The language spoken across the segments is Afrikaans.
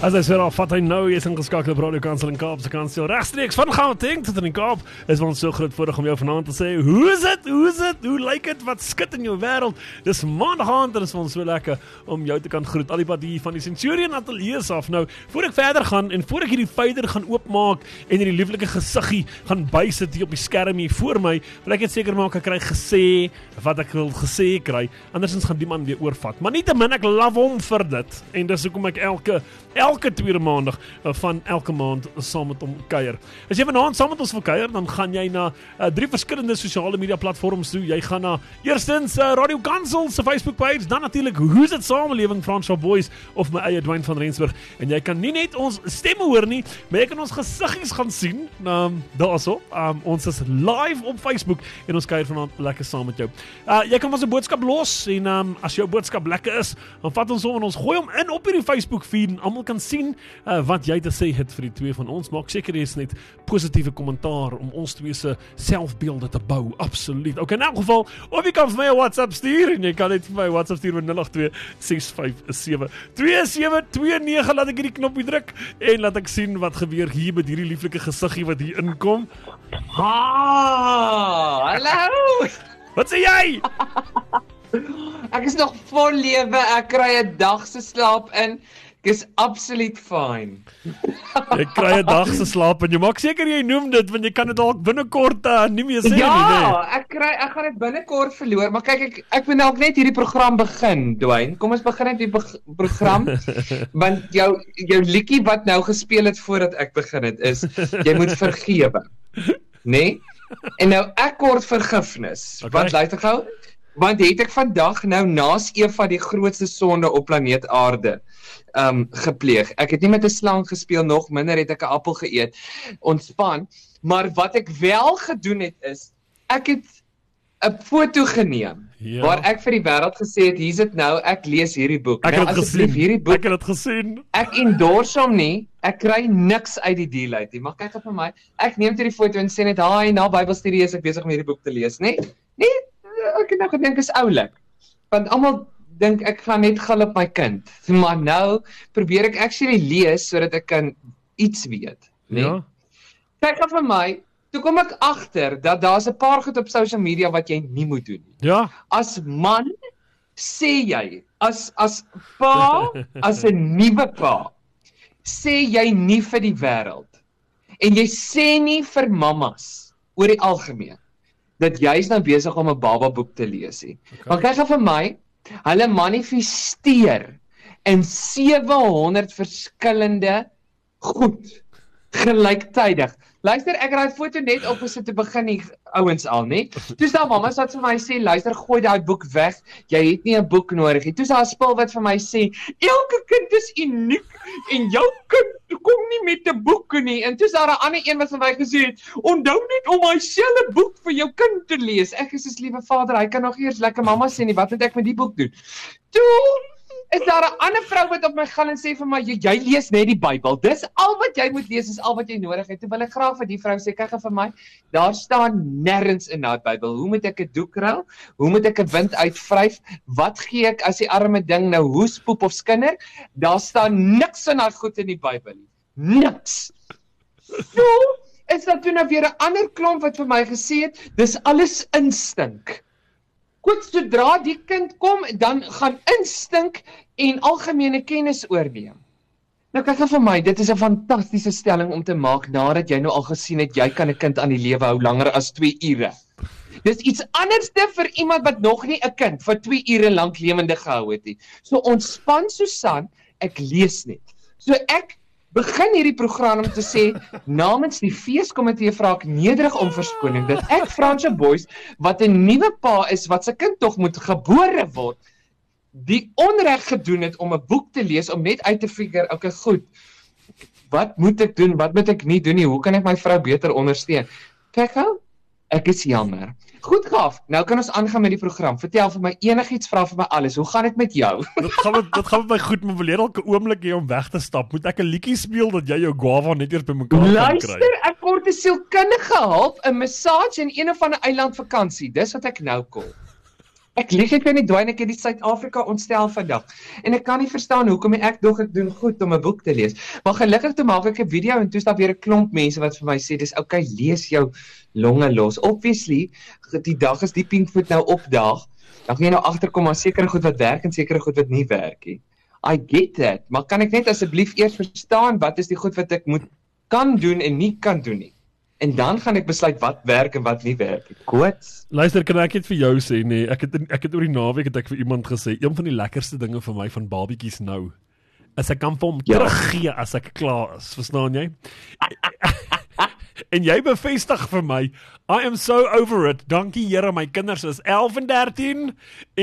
As hy sê, "Vat hy nou eens ingeskakel op Radio Kansel in Kaap se kantoor regstreeks van Gauteng tot in die Kaap." Is ons so groot voorreg om jou vanaand te sê, "Hoe is dit? Hoe is dit? Hoe lyk dit? Wat skud in jou wêreld?" Dis maandag aand en dit is ons so lekker om jou te kan groet. Al die pad hier van die Centurion Ateljee af. Nou, voor ek verder gaan en voor ek hierdie vyder gaan oopmaak en hierdie lieflike gesiggie gaan bysit hier op die skerm hier voor my, wil ek net seker maak ek kry gesê wat ek wil gesê kry. Andersins gaan die man weer oorvat. Maar nietemin ek love hom vir dit en dis hoekom ek elke elke tweede maandag uh, van elke maand saam met hom kuier. As jy vanaand saam met ons wil kuier, dan gaan jy na uh, drie verskillende sosiale media platforms toe. Jy gaan na eerstens uh, Radio Kansel se Facebook page, dan natuurlik Hoe's dit samelewing François Boys of my eie Dwayne van Rensburg en jy kan nie net ons stemme hoor nie, maar jy kan ons gesiggies gaan sien. Um, Daarso, um, ons is live op Facebook en ons kuier vanaand lekker saam met jou. Uh, jy kan ons 'n boodskap los en um, as jou boodskap lekker is, dan vat ons hom en ons gooi hom in op hierdie Facebook feed en almal kan sien uh, wat jy te sê het vir die twee van ons. Maak seker jy is net positiewe kommentaar om ons twee se selfbeelde te bou. Absoluut. Okay, in elk geval, of jy kan vir my 'n WhatsApp stuur en jy kan net vir my WhatsApp stuur met 082 657 2729 laat ek hierdie knoppie druk en laat ek sien wat gebeur hier met hierdie lieflike gesiggie wat hier inkom. Ha! Hallo. Wat sê jy? Ek is nog vol lewe. Ek kry 'n dag se slaap in. Ek is absoluut fyn. Jy kry 'n dag se slaap en jy maak seker jy noem dit want jy kan dit dalk binnekort uh, nie meer sê ja, nie. Ja, ek kry ek gaan dit binnekort verloor, maar kyk ek ek moet dalk net hierdie program begin, Dwayne. Kom ons begin net die program want jou jou liedjie wat nou gespeel het voordat ek begin het is jy moet vergewe. Né? Nee? En nou ek kort vergifnis. Okay. Want luister gou, want het ek vandag nou naas Eva die grootste sonde op planeet Aarde um gepleeg. Ek het nie met 'n slang gespeel nog minder het ek 'n appel geëet. Ontspan, maar wat ek wel gedoen het is ek het 'n foto geneem ja. waar ek vir die wêreld gesê het hier's dit nou ek lees hierdie boek. Ek nou, het gesien hierdie boek. Ek het dit gesien. Ek endorse hom nie. Ek kry niks uit die deal uit nie. Maar kyk op vir my. Ek neem hierdie foto en sê net haai na Bybelstudie is ek besig om hierdie boek te lees, nê? Nee? Nee, ek het nou gedink is oulik. Want almal dink ek gaan net gal op my kind. Maar nou probeer ek actually lees sodat ek kan iets weet, né? Nee? Ja. Kyk af vir my. Toe kom ek agter dat daar's 'n paar goed op social media wat jy nie moet doen nie. Ja. As man sê jy, as as pa, as 'n nuwe pa, sê jy nie vir die wêreld. En jy sê nie vir mammas oor die algemeen dat jy's nou besig om 'n baba boek te lees nie. Okay. Want kyk af vir my, Hulle manifesteer in 700 verskillende goed gelyktydig. Luister, ek raai foto net op as dit te begin die ouens al, nê? Toe staan mamma wat vir my sê, luister, gooi daai boek weg. Jy het nie 'n boek nodig nie. Toe staan 'n spul wat vir my sê, elke kind is uniek en jou kind kom nie met 'n boek nie. En toe is daar 'n ander een wat vir my gesê het, onthou net om my selfe boek vir jou kind te lees. Ek is 'n liewe vader, hy kan nog eers lekker mamma sê nie, wat moet ek met die boek doen? Toe is daar 'n ander vrou wat op my gaan en sê vir my jy, jy lees net die Bybel. Dis al wat jy moet lees, is al wat jy nodig het. Toe wil ek graag vir die vrou sê kyk vir my, daar staan nêrens in daai Bybel. Hoe moet ek 'n doek ruil? Hoe moet ek 'n wind uitvryf? Wat gee ek as die arme ding nou hoes, poep of skinder? Daar staan niks in daai goed in die Bybel nie. Niks. So is daar toe nou weer 'n ander klomp wat vir my gesê het, dis alles instink. Goed, sodra die kind kom, dan gaan instink en algemene kennis oorneem. Nou kyk vir my, dit is 'n fantastiese stelling om te maak nadat jy nou al gesien het jy kan 'n kind aan die lewe hou langer as 2 ure. Dis iets anderste vir iemand wat nog nie 'n kind vir 2 ure lank lewende gehou het nie. So ontspan Susan, ek lees net. So ek begin hierdie program om te sê namens die feeskomitee vra ek nederig om verskoning dat ek Franse Boys wat 'n nuwe pa is wat se kind tog moet gebore word die onreg gedoen het om 'n boek te lees om net uit te figure okay goed wat moet ek doen wat moet ek nie doen nie hoe kan ek my vrou beter ondersteun? Kyk gou ek is jammer Goed gaaf. Nou kan ons aangaan met die program. Vertel vir my enigiets, vra vir my alles. Hoe gaan dit met jou? dit gaan met dit gaan met my goed, maar wil jy dalk 'n oomblik hê om weg te stap? Moet ek 'n liedjie speel dat jy jou guava net eers bymekaar kan kry? Luister, ek kort 'n sielkundige hulp, 'n massage en een of ander eiland vakansie. Dis wat ek nou kom. Ek lieg ek nie dwyn ek het die Suid-Afrika ontstel vandag. En ek kan nie verstaan hoekom ek dog ek doen goed om 'n boek te lees. Maar gelukkig toe maak ek 'n video en toe staan weer 'n klomp mense wat vir my sê dis okay, lees jou longe los. Obviously, die dag is die pinkvoet nou opdaag. Dan gaan jy nou agterkom aan sekere goed wat werk en sekere goed wat nie werk nie. I get that, maar kan ek net asseblief eers verstaan wat is die goed wat ek moet kan doen en nie kan doen nie? En dan gaan ek besluit wat werk en wat nie werk nie. Koets. Luister, kan ek net vir jou sê nee, ek het ek het oor die naweek het ek vir iemand gesê, een van die lekkerste dinge vir my van babietjies nou is ek kan vir hom ja. teruggee as ek klaar is, verstaan jy? en jy bevestig vir my, I am so over it. Dankie Here, my kinders is 11 en 13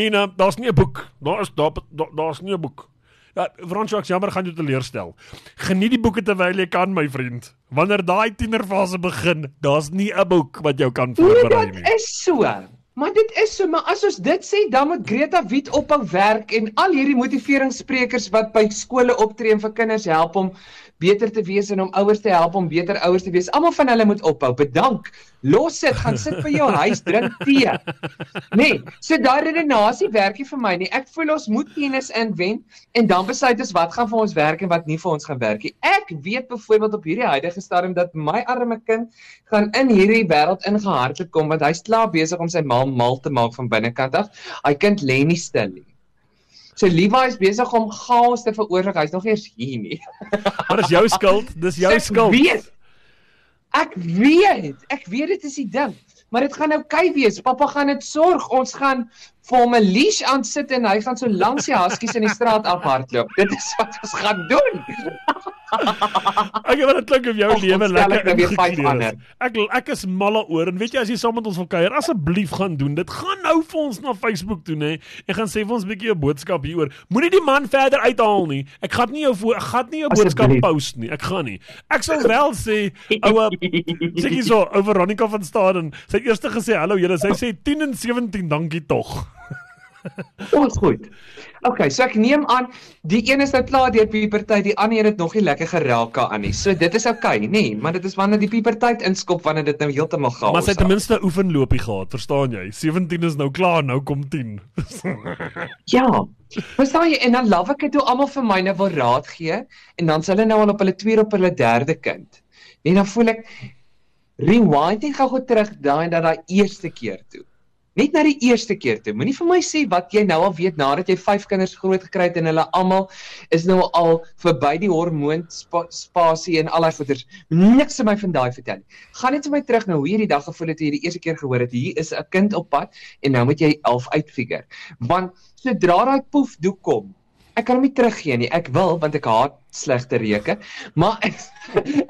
en uh, daar's nie 'n boek. Daar is daar daar's nie 'n boek. Ja, Frans Jacques, jammer gaan jou teleurstel. Geniet die boeke terwyl jy kan, my vriend. Wanneer daai tienerfase begin, daar's nie 'n boek wat jou kan voorberei nie. Dit is so. Maar dit is so, maar as ons dit sê, dan moet Greta Wit ophou werk en al hierdie motiveringssprekers wat by skole optree en vir kinders help om beter te wees en om ouers te help om beter ouers te wees. Almal van hulle moet ophou. Bedank. Los dit, gaan sit by jou huis, drink tee. Nee, so daai redenasie werk nie vir my nie. Ek voel ons moet kennis inwen en dan besluit ons wat gaan vir ons werk en wat nie vir ons gaan werk nie. Ek weet byvoorbeeld op hierdie huidige stadium dat my arme kind gaan in hierdie wêreld ingehardloop kom want hy's klaar besig om sy ma mal te maak van binnekant af. Hy kind lê nie stil nie. So Levi is besig om chaos te veroorsaak. Hy's nog eers hier nie. Maar dis jou skuld. Dis jou skuld. Weet. Ek weet. Ek weet dit is die ding. Maar dit gaan oukei okay wees. Pappa gaan dit sorg. Ons gaan vir hom 'n leash aan sit en hy gaan so langs die huskies in die straat afhardloop. Dit is wat ons gaan doen. ek het net klink of jou lewe lekker ingekleer. Ek ek is malle oor en weet jy as jy saam met ons wil kuier, asseblief gaan doen. Dit gaan nou vir ons na Facebook toe nê. Ek gaan sê vir ons 'n bietjie 'n boodskap hieroor. Moenie die man verder uithaal nie. Ek gaan nie jou voor, ek gaan nie jou boodskap post nie. Ek gaan nie. Ek sal wel sê oue sê so oor Veronica van Staden. Sy het eers gesê hallo julle. Sy sê 10 en 17 dankie tog. Ons goed. OK, so ek neem aan die een is nou klaar deur puberteit, die ander een het nog nie lekker geraak aan nie. So dit is OK, nê, nee, maar dit is wanneer die puberteit inskop wanneer dit nou heeltemal gaan. Maar sy het ten minste oefenloopie gehad, verstaan jy? 17 is nou klaar, nou kom 10. ja. Verstaan jy? En dan love ek dit hoe almal vir my nou wil raad gee en dan s' hulle nou al op hulle tweede op hulle derde kind. En dan voel ek rewinding gou-gou terug daai dat daai eerste keer toe. Net na die eerste keer toe. Moenie vir my sê wat jy nou al weet nadat jy 5 kinders groot gekry het en hulle almal is nou al verby die hormoon spasie en al daai goeters. Niks vir my van daai vertel nie. Gaan net vir my terug nou hoe jy die dag gevoel het toe jy die eerste keer gehoor het hier is 'n kind op pad en nou moet jy elf uitfigure. Want sodra daai poef doek kom, ek kan hom nie teruggee nie. Ek wil want ek haat slegte reuke, maar ek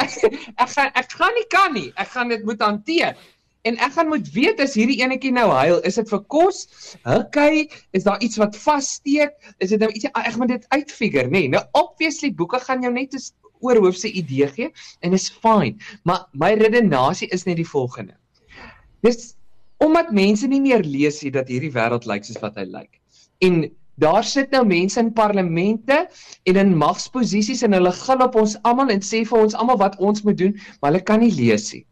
ek, ek gaan ek gaan nie kan nie. Ek gaan dit moet hanteer. En ek gaan moet weet as hierdie enetjie nou huil, is dit vir kos? Okay, is daar iets wat vassteek? Is dit nou iets ek moet dit uitfigure, nê? Nee, nou obviously boeke gaan jou net 'n oorhoofse idee gee en is fine. Maar my redenasie is net die volgende. Dis omdat mense nie meer lees nie dat hierdie wêreld lyk soos wat hy lyk. En daar sit nou mense in parlemente en in magsposisies en hulle gil op ons almal en sê vir ons almal wat ons moet doen, maar hulle kan nie lees nie.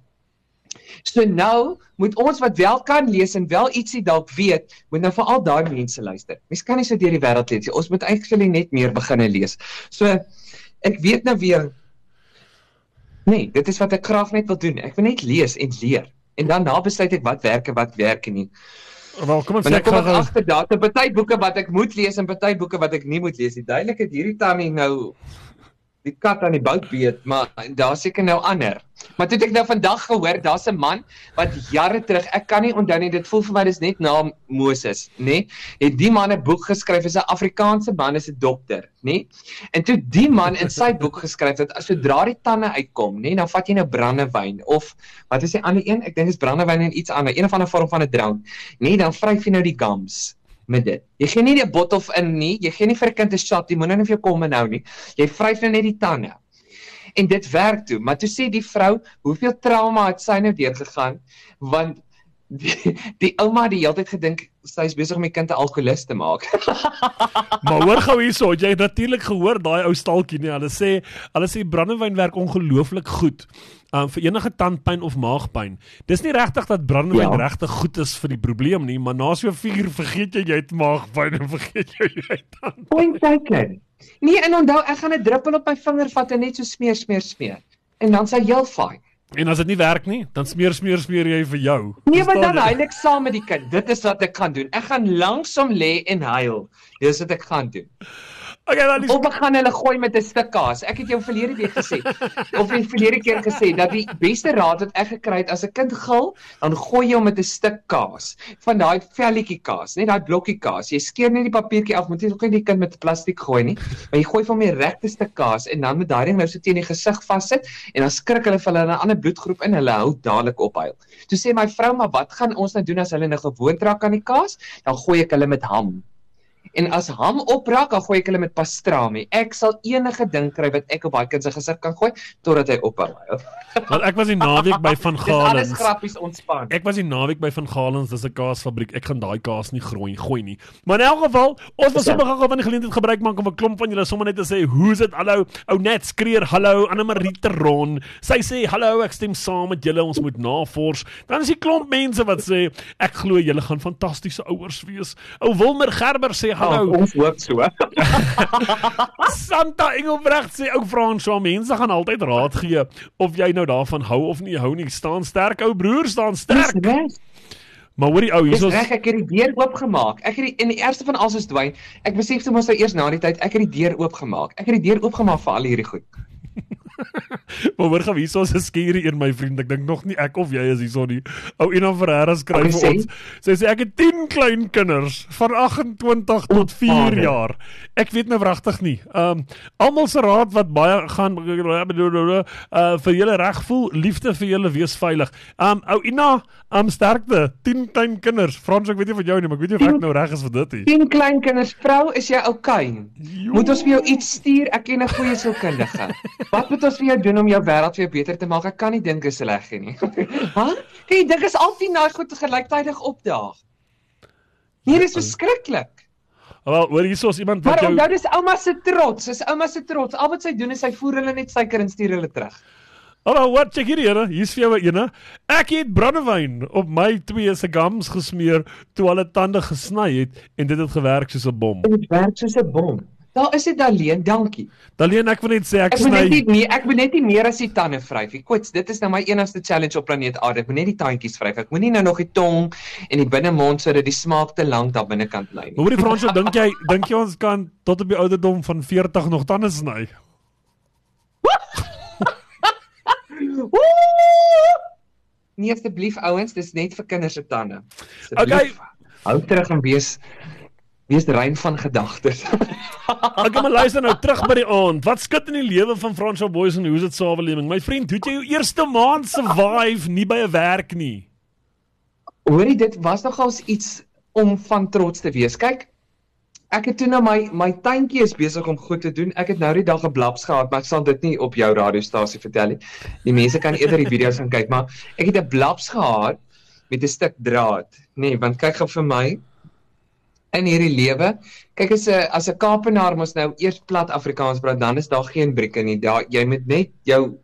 So nou moet ons wat wel kan lees en wel ietsie dalk weet, moet nou vir al daai mense luister. Mens kan nie so deur die wêreld lees nie. Ons moet eintlik net meer begine lees. So ek weet nou weer Nee, dit is wat ek graag net wil doen. Ek wil net lees en leer. En dan na besluit ek wat werk en wat werk nie. Wel, kom ons sê ek gaan agter daar te party boeke wat ek moet lees en party boeke wat ek nie moet lees nie. Duidelik het hierdie tannie nou die kat aan die bout beet, maar daar seker nou ander. Maar toe het ek nou vandag gehoor, daar's 'n man wat jare terug, ek kan nie onthou nie, dit voel vir my dis net na Moses, nê? Nee, het die man 'n boek geskryf, is 'n Afrikaanse man, is 'n dokter, nê? Nee? En toe die man in sy boek geskryf dat as sodra die tande uitkom, nê, nee, dan vat jy nou brandewyn of wat is die ander een? Ek dink dis brandewyn en iets anders, een of ander vorm van 'n drank. Nee, dan vryf jy nou die gums met dit. Jy gee nie die bottel in nie, jy gee nie vir 'n kind 'n shot, jy moenie net vir jou kom nou nie. Jy vryf net die tande. En dit werk toe, maar toe sê die vrou, hoeveel trauma het sy nou deurgegaan want die, die ouma die hele tyd gedink sy is besig om die kind 'n alkoholist te maak. Maar hoor gou hierso, jy het natuurlik gehoor daai ou stalkie nie. Hulle sê hulle sê brandewyn werk ongelooflik goed. Um vir enige tandpyn of maagpyn. Dis nie regtig dat brandewyn Ja. regtig goed is vir die probleem nie, maar na so 4 vergeet jy jy het maagpyn en vergeet jy jy het tand. Point taken. Nee, en onthou ek gaan 'n druppel op my vinger vat en net so smeer smeer smeer. En dan sy heel fyn. En as dit nie werk nie, dan smeer smeer smeer jy vir jou. Nee, maar dan huil ek saam met die kind. Dit is wat ek gaan doen. Ek gaan langsom lê en huil. Dis wat ek gaan doen. Okay, Of ek gaan hulle gooi met 'n stuk kaas. Ek het jou verlede week gesê of die verlede keer gesê dat die beste raad wat ek gekry het as 'n kind gil, dan gooi jy hom met 'n stuk kaas. Van daai velletjie kaas, net daai blokkie kaas. Jy skeer net die papiertjie af, moet jy ook nie die kind met plastiek gooi nie. Maar jy gooi vir hom die regte stuk kaas en dan met daai ding nou so teen die gesig vassit en dan skrik hulle vir hulle 'n ander bloedgroep in, hulle hou dadelik op huil. Toe sê my vrou, "Maar wat gaan ons nou doen as hulle nou gewoond raak aan die kaas?" Dan gooi ek hulle met ham. En as ham opraak, dan gooi ek hulle met pastrami. Ek sal enige ding kry wat ek op daai kind se gesig kan gooi totdat hy ophou. Want ek was die naweek by Van Dis alles Galens. grappies ontspan. Ek was die naweek by Van Galens, dis 'n kaasfabriek. Ek gaan daai kaas nie groei gooi nie. Maar in elk geval, ons wil sommer gou van die geleentheid gebruik maak om 'n klomp van julle sommer net te sê, "Hoe's dit? Hallo, ou Net skreer, hallo, Anne Marie Teron." Sy sê, "Hallo, ek stem saam met julle, ons moet navors." Dan is die klomp mense wat sê, "Ek glo julle gaan fantastiese ouers wees." Ou Wilmer Gerber sê, "Hallo." Oh, ons hoop so. Santa Engelbrecht sê ook François mense gaan altyd raad gee of jy nou daarvan hou of nie hou nie. Staan sterk ou broer, staan sterk. Dis reg. Maar hoorie ou, hier's reg, ek het die deur oopgemaak. Ek het die in die eerste van alles is dwyn. Ek besef toe mos nou eers na die tyd, ek het die deur oopgemaak. Ek het die deur oopgemaak vir al hierdie goed. Maar hoor gou, hier's 'n skierie een my vriend. Ek dink nog nie ek of jy is hierso nie. Ou Ina Ferreira skryf vir ons. Sy sê ek het 10 klein kinders van 28 tot 4 vader. jaar. Ek weet nou wragtig nie. Um almal se raad wat baie gaan uh vir julle reg voel, liefde vir julle wees veilig. Um ou Ina, um sterkte. 10 klein kinders. Frans, ek weet nie van jou nie, maar ek weet nie of ek nou reg is vir dit nie. 10 klein kinders, vrou, is jy okay? Jo. Moet ons vir jou iets stuur? Ek ken 'n goeie sielkundige. Wat moet ons vir jou doen om jou wêreld vir jou beter te maak? Ek kan nie dink dis sleg nie. Hæ? Kyk, jy dink is al 10 daai goed gelyktydig opdaag. Nee, dis verskriklik. Wel, hoor hierso is iemand wat Maar jou onthou dis ouma se trots, dis ouma se trots. Al wat sy doen is sy voer hulle net suiker en stuur hulle terug. Hallo, wat check hier here. Hier's vir jou eene. Ek het brandewyn op my twee se gums gesmeer toe hulle tande gesny het en dit het gewerk soos 'n bom. Dit werk soos 'n bom. Daar is dit alleen, dankie. Daleen ek wil net sê ek Ek moet net nie sny ek moet net nie meer as die tande vryf nie. Koets, dit is nou my enigste challenge op planeet Aarde. Ek moet net die tandjies vryf. Ek moenie nou nog die tong en die binnemond sodat die smaak te lank daar binnekant bly nie. Hoorie Fransjo, dink jy dink jy ons kan tot op die ouderdom van 40 nog tande sny? Nee asseblief ouens, dis net vir kinders se tande. Asseblief, Hou terug en wees wees rein van gedagtes. Ek kom luister nou terug by die aand. Wat skud in die lewe van Fransjo Boys en hoe's dit samelewing? My vriend, hoe het jy jou eerste maand survive nie by 'n werk nie? Hoorie, dit was nogals iets om van trots te wees. Kyk, ek het toe nou my my tuintjie is besig om goed te doen. Ek het nou die dag 'n blaps gehad, maar ek sal dit nie op jou radiostasie vertel nie. Die mense kan eerder die video's gaan kyk, maar ek het 'n blaps gehad met 'n stuk draad, nê, nee, want kyk gou vir my in hierdie lewe. Kyk as 'n as 'n Kaapenaar mos nou eers plat Afrikaans praat, dan is daar geen brieke nie. Daar jy moet net jou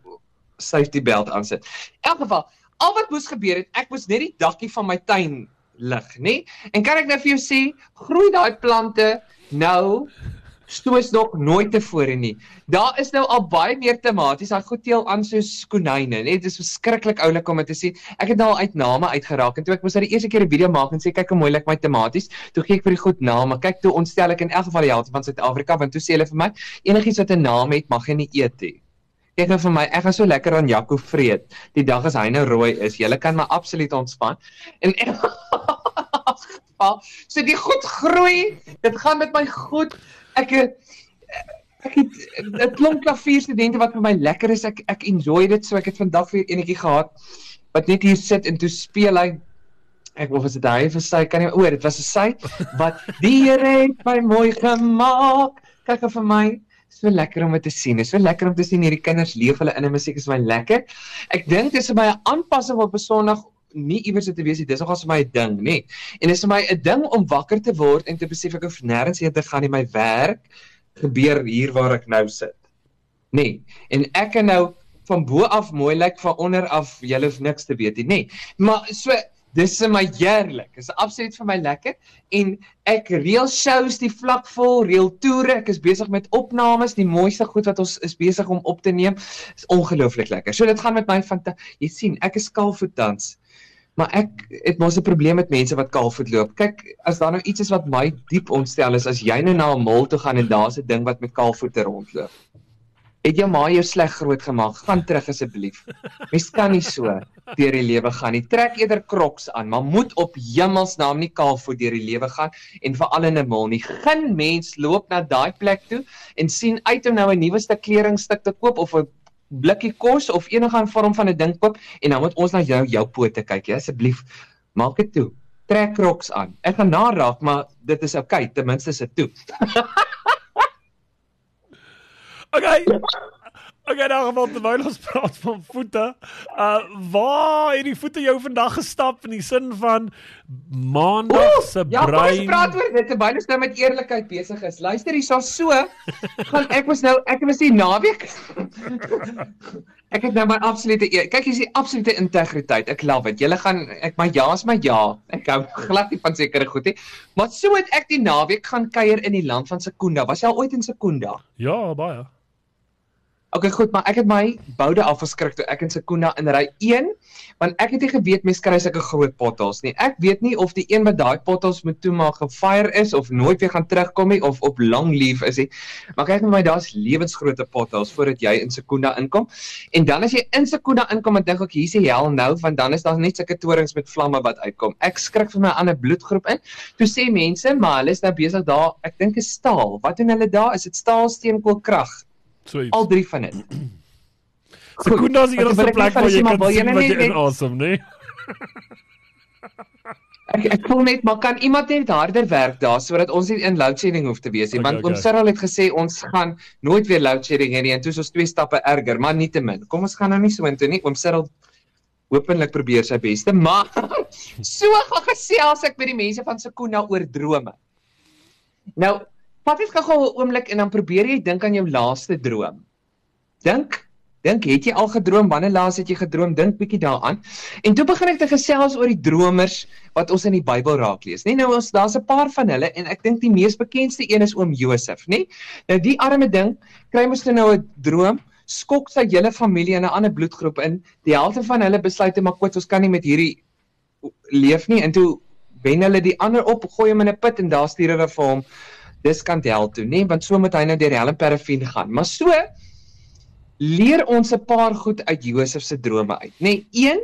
safety belt aansit. In elk geval, al wat moes gebeur het, ek moes net die dakkie van my tuin lig, nê? En kan ek nou vir jou sê, groei daai plante nou stoos nog nooit tevore nie. Daar is nou al baie meer tomaties. Daai goed teel aan soos konijne, net dit is verskriklik oulik om dit te sien. Ek het nou al uit name uitgeraak en toe ek moes nou die eerste keer 'n video maak en sê kyk hoe mooi lyk my tomaties, toe gee ek vir die goed name. Kyk toe ontstel ek in elk geval die helfte van Suid-Afrika want toe sê hulle vir my enigiets wat 'n naam het, mag jy nie eet nie. Kyk nou vir my, ek gaan so lekker aan Jaco vreet. Die dag as hy nou rooi is, jy kan maar absoluut ontspan. En geval, so die goed groei. Dit gaan met my goed. Ek ek het 'n klomp klavierstudente wat vir my lekker is. Ek ek enjoy dit. So ek het vandag weer enetjie gehad wat net hier sit en toe speel hy ek of is dit hy of sy kan nie o, dit was 'n sy wat die Here het my mooi gemaak. Kyk vir my. So lekker om dit te sien. Dis so lekker om te sien hierdie kinders leef hulle in 'n musiek is my lekker. Ek dink dis vir my 'n aanpassing op 'n Sondag nie iewers te wees nie. Dis nogals vir my 'n ding, nê. En dit is vir my 'n ding om wakker te word en te besef ek hoef nêrens heen te gaan nie. My werk gebeur hier waar ek nou sit. Nê. En ek kan nou van bo af mooi lyk, van onder af jy hoef niks te weet nie, nê. Maar so dis vir my heerlik. Dit is absoluut vir my lekker en ek reël shows die vlak vol, reël toere. Ek is besig met opnames, die mooiste goed wat ons is besig om op te neem. Is ongelooflik lekker. So dit gaan met my van jy sien, ek is kaalvoet dans. Maar ek het mos 'n probleem met mense wat kaalvoet loop. Kyk, as daar nou iets is wat my diep ontstel is, as jy nou na 'n mall toe gaan en daar's 'n ding wat met kaalvoete rondloop. Het jou ma jou sleg groot gemaak? Gaan terug asseblief. Mens kan nie so deur die lewe gaan nie. Trek eerder Crocs aan, maar moet op hemelsnaam nie kaalvoet deur die lewe gaan en veral in 'n mall nie. Geen mens loop na daai plek toe en sien uit om nou 'n nuwe stuk kleringstuk te koop of 'n blikkie kos of enige vorm van 'n ding koop en dan moet ons na jou jou pote kyk, ja, asseblief. Maak dit toe. Trek Crocs aan. Ek gaan na raak, maar dit is oukei, okay, ten minste is dit toe. Okay. Okay, nou gaan we terwyl ons praat van voete. Uh waar het die voete jou vandag gestap in die sin van maandag se Ja, brein? ons praat oor dit terwyl ons nou met eerlikheid besig is. Luister hier, so gaan ek mos nou ek was die naweek. ek het nou my absolute eer. Kyk, hier is die absolute integriteit. Ek love dit. Julle gaan ek my ja is my ja. Ek hou glad nie van sekere goed nie. Maar so het ek die naweek gaan kuier in die land van Sekunda. Was jy al ooit in Sekunda? Ja, baie. Okay, goed, maar ek het my boude afgeskrik toe ek in Sekunda in ry 1, want ek het nie geweet mense kry sulke groot potholes nie. Ek weet nie of die een wat daai potholes moet toemaak gefire is of nooit weer gaan terugkom nie of op long leave is nie. Maar kyk met my, daar's lewensgrootte potholes voordat jy in Sekunda inkom. En dan as jy in Sekunda inkom, dan dink ek hier's die hel nou, want dan is daar net sulke torings met vlamme wat uitkom. Ek skrik vir my ander bloedgroep in. Toe sê mense, maar hulle is nou besig daar, ek dink is staal. Wat doen hulle daar? Is dit staal, steenkool, krag? So iets. Al drie van dit. Sekunda is die Goed, enigste wat ek plek nie waar jy kan sien wat jy in asem, nee. Ek ek voel net maar kan iemand net harder werk daar sodat ons nie in load shedding hoef te wees nie Okay, want oom okay. Cyril het gesê ons gaan nooit weer load shedding hê nie en toe is ons twee stappe erger maar nietemin kom ons gaan nou nie so intoe nie oom Cyril hopelik probeer sy beste maar so gaan gesels ek met die mense van Sekunda oor drome nou vat net gou 'n oomblik en dan probeer jy dink aan jou laaste droom dink Dink, het jy al gedroom? Wanneer laas het jy gedroom? Dink bietjie daaraan. En toe begin ek te gesels oor die dromers wat ons in die Bybel raak lees. Nee, nou ons daar's 'n paar van hulle en ek dink die mees bekendste een is oom Josef, nê? Nou die arme ding kry mos toe nou 'n droom, skok sy hele familie in 'n ander bloedgroep in. Die helfte van hulle besluit om maar kwits, ons kan nie met hierdie leef nie en toe wen hulle die ander op, gooi hom in 'n put en daar stuur hulle vir hom dis kant hel toe, nê? Want so moet hy nou deur hel en parafin gaan. Maar so leer ons 'n paar goed uit Josef se drome uit, nê? Nee, 1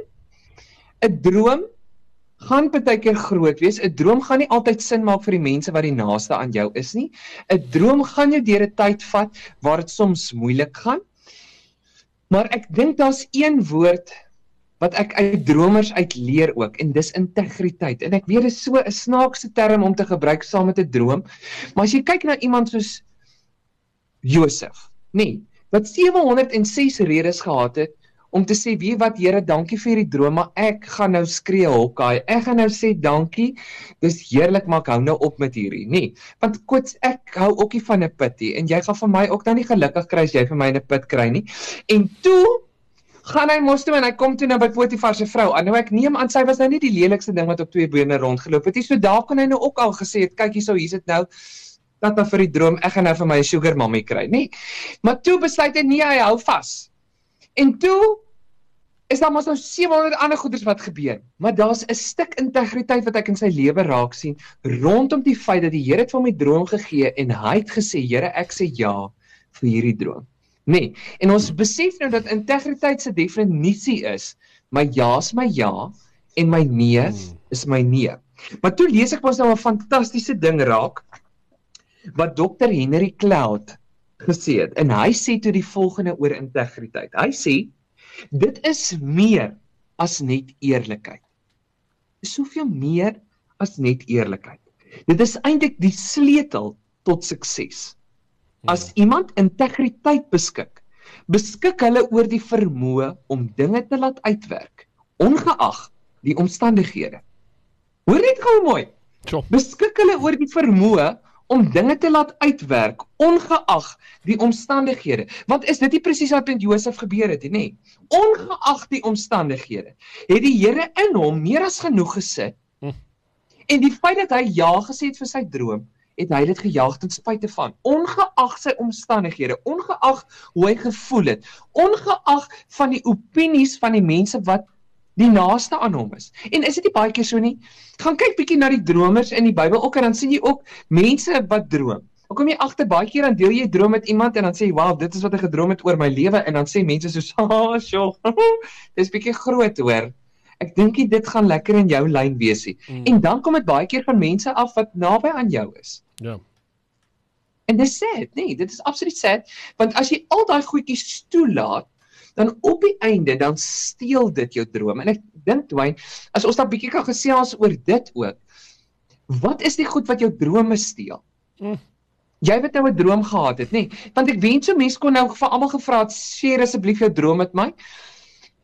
'n droom gaan baie keer groot wees. 'n Droom gaan nie altyd sin maak vir die mense wat die naaste aan jou is nie. 'n Droom gaan jou deur 'n tyd vat waar dit soms moeilik gaan. Maar ek dink daar's een woord wat ek uit dromers uit leer ook en dis integriteit. En ek weet dit is so 'n snaakse term om te gebruik saam met 'n droom. Maar as jy kyk na iemand soos Josef, nee, wat 706 redes gehad het om te sê wie wat Here dankie vir hierdie droom maar ek gaan nou skree hokkaai ek gaan nou sê dankie dis heerlik maar ek hou nou op met hierdie nee want koets ek hou ookie van 'n pit hier en jy gaan vir my ook dan nie gelukkig kry as jy vir my 'n pit kry nie en toe gaan hy mos toe en hy kom toe nou by Potifar se vrou aan. Nou ek neem aan sy was nou nie die lelikste ding wat op twee bene rondgeloop het nie. So daar kon hy nou ook al gesê het kyk hierso hier's dit nou. Dat dan vir die droom ek gaan nou vir my 'n sugar mommy kry nee maar toe besluit hy nee hy hou vas. En toe is daar mos nou 700 ander goeders wat gebeur, maar daar's 'n stuk integriteit wat ek in sy lewe raak sien rondom die feit dat die Here het vir die droom gegee en hy het gesê, Here, ek sê ja vir hierdie droom. Nee, en ons besef nou dat integriteit se definisie is my ja is my ja en my nee is my nee. Maar toe lees ek mos nou 'n fantastiese ding raak wat Dr Henry Cloud gesê het en hy sê toe die volgende oor integriteit. Hy sê dit is meer as net eerlikheid. Dis soveel meer as net eerlikheid. Dit is eintlik die sleutel tot sukses. As iemand integriteit beskik, beskik hulle oor die vermoë om dinge te laat uitwerk, ongeag die omstandighede. Hoor net gou mooi. Beskik hulle oor die vermoë om dinge te laat uitwerk ongeag die omstandighede. Want is dit nie presies wat met Josef gebeur het nie, nê? Ongeag die omstandighede, het die Here in hom meer as genoeg gesit. Hm. En die feit dat hy ja gesê het vir sy droom, het hy dit gejaag ten spyte van ongeag sy omstandighede, ongeag hoe hy gevoel het, ongeag van die opinies van die mense wat die naaste aan hom is. En is dit nie baie keer so nie? Gaan kyk bietjie na die dromers in die Bybel ook en dan sien jy ook mense wat droom. Dan kom jy agter baie keer dan deel jy 'n droom met iemand en dan sê jy, "Wow, dit is wat ek gedroom het oor my lewe." En dan sê mense so, "Ah, sjoe. Dis bietjie groot hoor." Ek dink dit gaan lekker in jou lyn wees nie. Mm. En dan kom dit baie keer van mense af wat naby aan jou is. Ja. En dis sad, nee, dit is absoluut sad, want as jy al daai goedjies toelaat, dan op die einde dan steel dit jou drome. En ek dink Dwayne, as ons dan bietjie kan gesels oor dit ook. Wat is die goed wat jou drome steel? Mm. Jy het nou 'n droom gehad het, nê? Nee? Want ek wens so mense kon nou vir almal gevra het, "Share asseblief jou droom met my."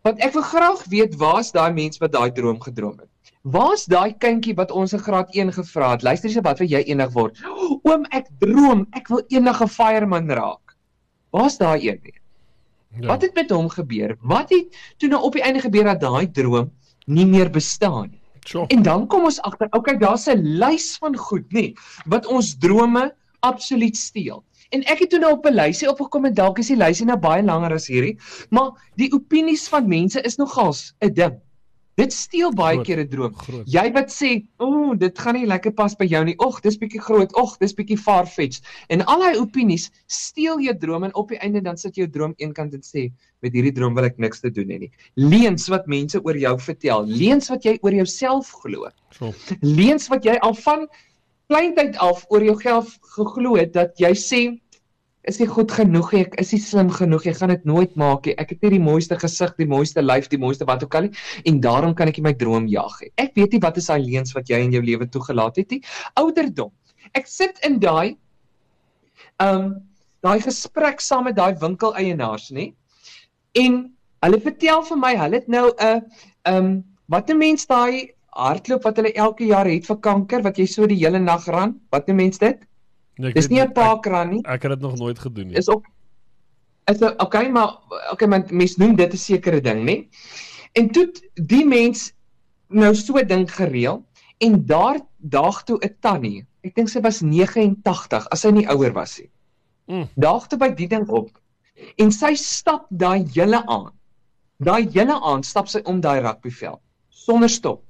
Want ek wil graag weet waar's daai mens wat daai droom gedroom het. Waar's daai kindjie wat ons in graad 1 gevra het? Luister eens wat vir jy eendag word. Oom, ek droom, ek wil eendag 'n fireman raak. Waar's daai een weer? Ja. Wat het met hom gebeur? Wat het toe nou op die einde gebeur dat daai droom nie meer bestaan nie? So. En dan kom ons agter, okay, daar's 'n lys van goed, nê, wat ons drome absoluut steel. En ek het toe nou op 'n lysie opgekom en dalk is die lysie nou baie langer as hierdie, maar die opinies van mense is nogals 'n ding. Dit steel baie Groot. keer 'n droom. Groot. Jy wat sê, "O, oh, dit gaan nie lekker pas by jou nie. Och, dis bietjie groot. Och, dis bietjie far-fetched." En al daai opinies steel jou droom en op die einde dan sit jou droom eenkant en sê, "Met hierdie droom wil ek niks te doen hê nie." Leuns wat mense oor jou vertel, leuns wat jy oor jouself glo, So. leuns wat jy al van kleintyd af oor jouself geglo het dat jy sê is nie goed genoeg nie, ek is nie slim genoeg, jy gaan dit nooit maak nie. Ek het nie die mooiste gesig, die mooiste lyf, die mooiste wat ook al nie en daarom kan ek nie my droom jag nie. Ek weet nie wat is daai leuns wat jy in jou lewe toegelaat het nie. Ouderdom. Ek sit in daai um daai gesprek saam met daai winkeleienaars, nê? En hulle vertel vir my, hulle het nou 'n um wat 'n mens daai hardloop wat hulle elke jaar het vir kanker wat jy so die hele nag ran. Wat 'n mens dit? Nee, ek Dis nie 'n ek, parkrun nie. ek het dit nog nooit gedoen nie. Is ook is ook okay, maar okay, maar mense noem dit 'n sekere ding, nê? En toe die mens nou so ding gereël en daar daag toe 'n tannie. Ek dink sy was 89 as sy nie ouer was nie. Mm. Daag toe by die ding op en sy stap daai hele aan. Daai hele aan stap sy om daai rugbyveld sonder stop.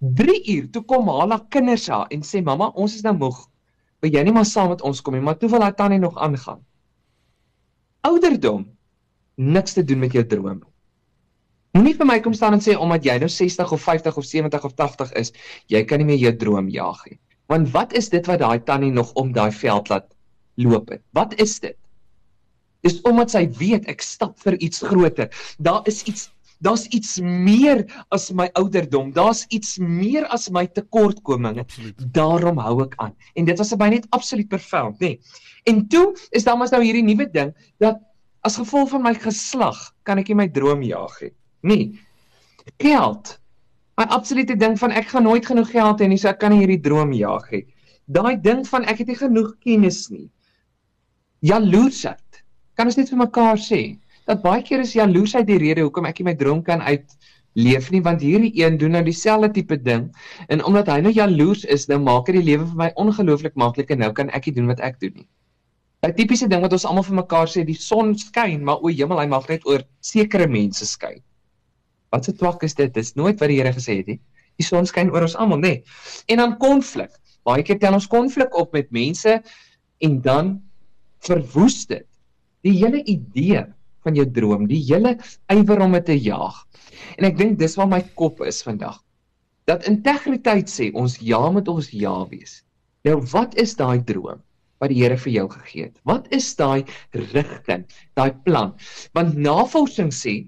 3 uur toe kom haar na kinders haar en sê mamma, ons is nou moeg. Wil jy nie maar saam met ons kom nie, maar toe wil haar tannie nog aangaan. Ouderdom niks te doen met jou drome. Moenie vir my kom staan en sê omdat jy nou 60 of 50 of 70 of 80 is, jy kan nie meer jou droom jag nie. Want wat is dit wat daai tannie nog om daai veld laat loop het? Wat is dit? Dis omdat sy weet ek stap vir iets groter. Daar is iets daar's iets meer as my ouderdom. Daar's iets meer as my tekortkominge. Daarom hou ek aan. En dit was my net absoluut profound, nê. Nee. En toe is daar mos nou hierdie nuwe ding dat as gevolg van my geslag kan ek nie my droom jag nie. Nee. Geld. My absolute ding van ek gaan nooit genoeg geld hê nie, so ek kan nie hierdie droom jag nie. Daai ding van ek het nie genoeg kennis nie. Jaloesheid. Kan ons net vir mekaar sê dat baie keer is jaloesheid die rede hoekom ek nie my droom kan uitleef nie, want hierdie een doen nou dieselfde tipe ding en omdat hy nou jaloers is, nou maak dit die lewe vir my ongelooflik maklik en nou kan ek nie doen wat ek doen nie. 'n Tipiese ding wat ons almal vir mekaar sê, die son skyn, maar o hemel, hy mag net oor sekere mense skyn. Wat se twak is dit? Dis nooit wat die Here gesê het nie. Die son skyn oor ons almal, nê? Nee. En dan konflik. Baie keer tel ons konflik op met mense en dan verwoes dit die hele idee van jou droom, die hele ywer om dit te jaag. En ek dink dis waar my kop is vandag. Dat integriteit sê ons ja met ons ja wees. Nou wat is daai droom wat die Here vir jou gegee het? Wat is daai rigting, daai plan? Want navorsing sê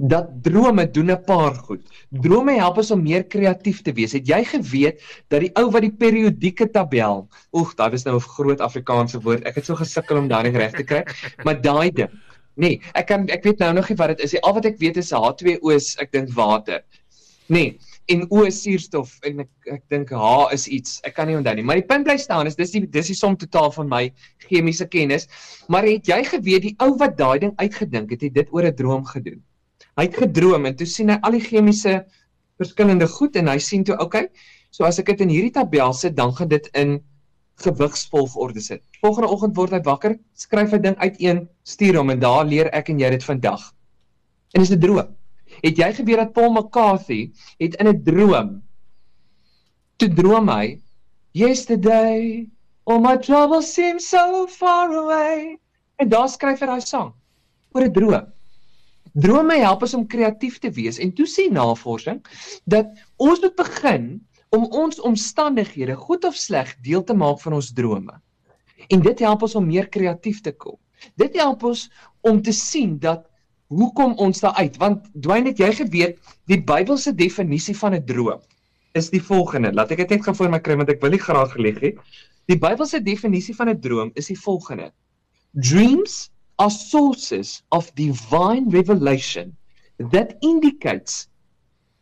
dat drome doen 'n paar goed. Drome help ons om meer kreatief te wees. Het jy geweet dat die ou wat die periodieke tabel, oeg, daai is nou 'n groot Afrikaanse woord. Ek het so gesukkel om daai reg te kry, maar daai ding. Nee, ek kan ek weet nou nog nie wat dit is nie. Al wat ek weet is H2O is ek dink water. Nee, en O is suurstof en ek ek dink H is iets. Ek kan nie onthou nie, maar die punt bly staan is dis die dis die som totaal van my chemiese kennis. Maar het jy geweet die ou wat daai ding uitgedink het, het dit oor 'n droom gedoen? Hy het gedroom en toe sien hy al die chemiese verskillende goed en hy sien toe, okay, so as ek dit in hierdie tabel sit, dan gaan dit in gewigsvolgorde sit. Volgende oggend word hy wakker, skryf hy ding uiteen, stuur hom en daar leer ek en jy dit vandag. En dis 'n droom. Het jy geweet dat Paul McCarthy het in 'n droom toe droom hy yesterday all my troubles seem so far away en daar skryf hy daai sang oor 'n droom. Drome help ons om kreatief te wees en toe sien navorsing dat ons moet begin om ons omstandighede, goed of sleg, deel te maak van ons drome. En dit help ons om meer kreatief te kom. Dit help ons om te sien dat hoekom ons daar uit want Dwayne het jy geweet die Bybelse definisie van 'n droom is die volgende. Laat ek dit net gou voor my kry want ek wil nie graag gelig hê. Die Bybelse definisie van 'n droom is die volgende. Dreams are sources of divine revelation that indicates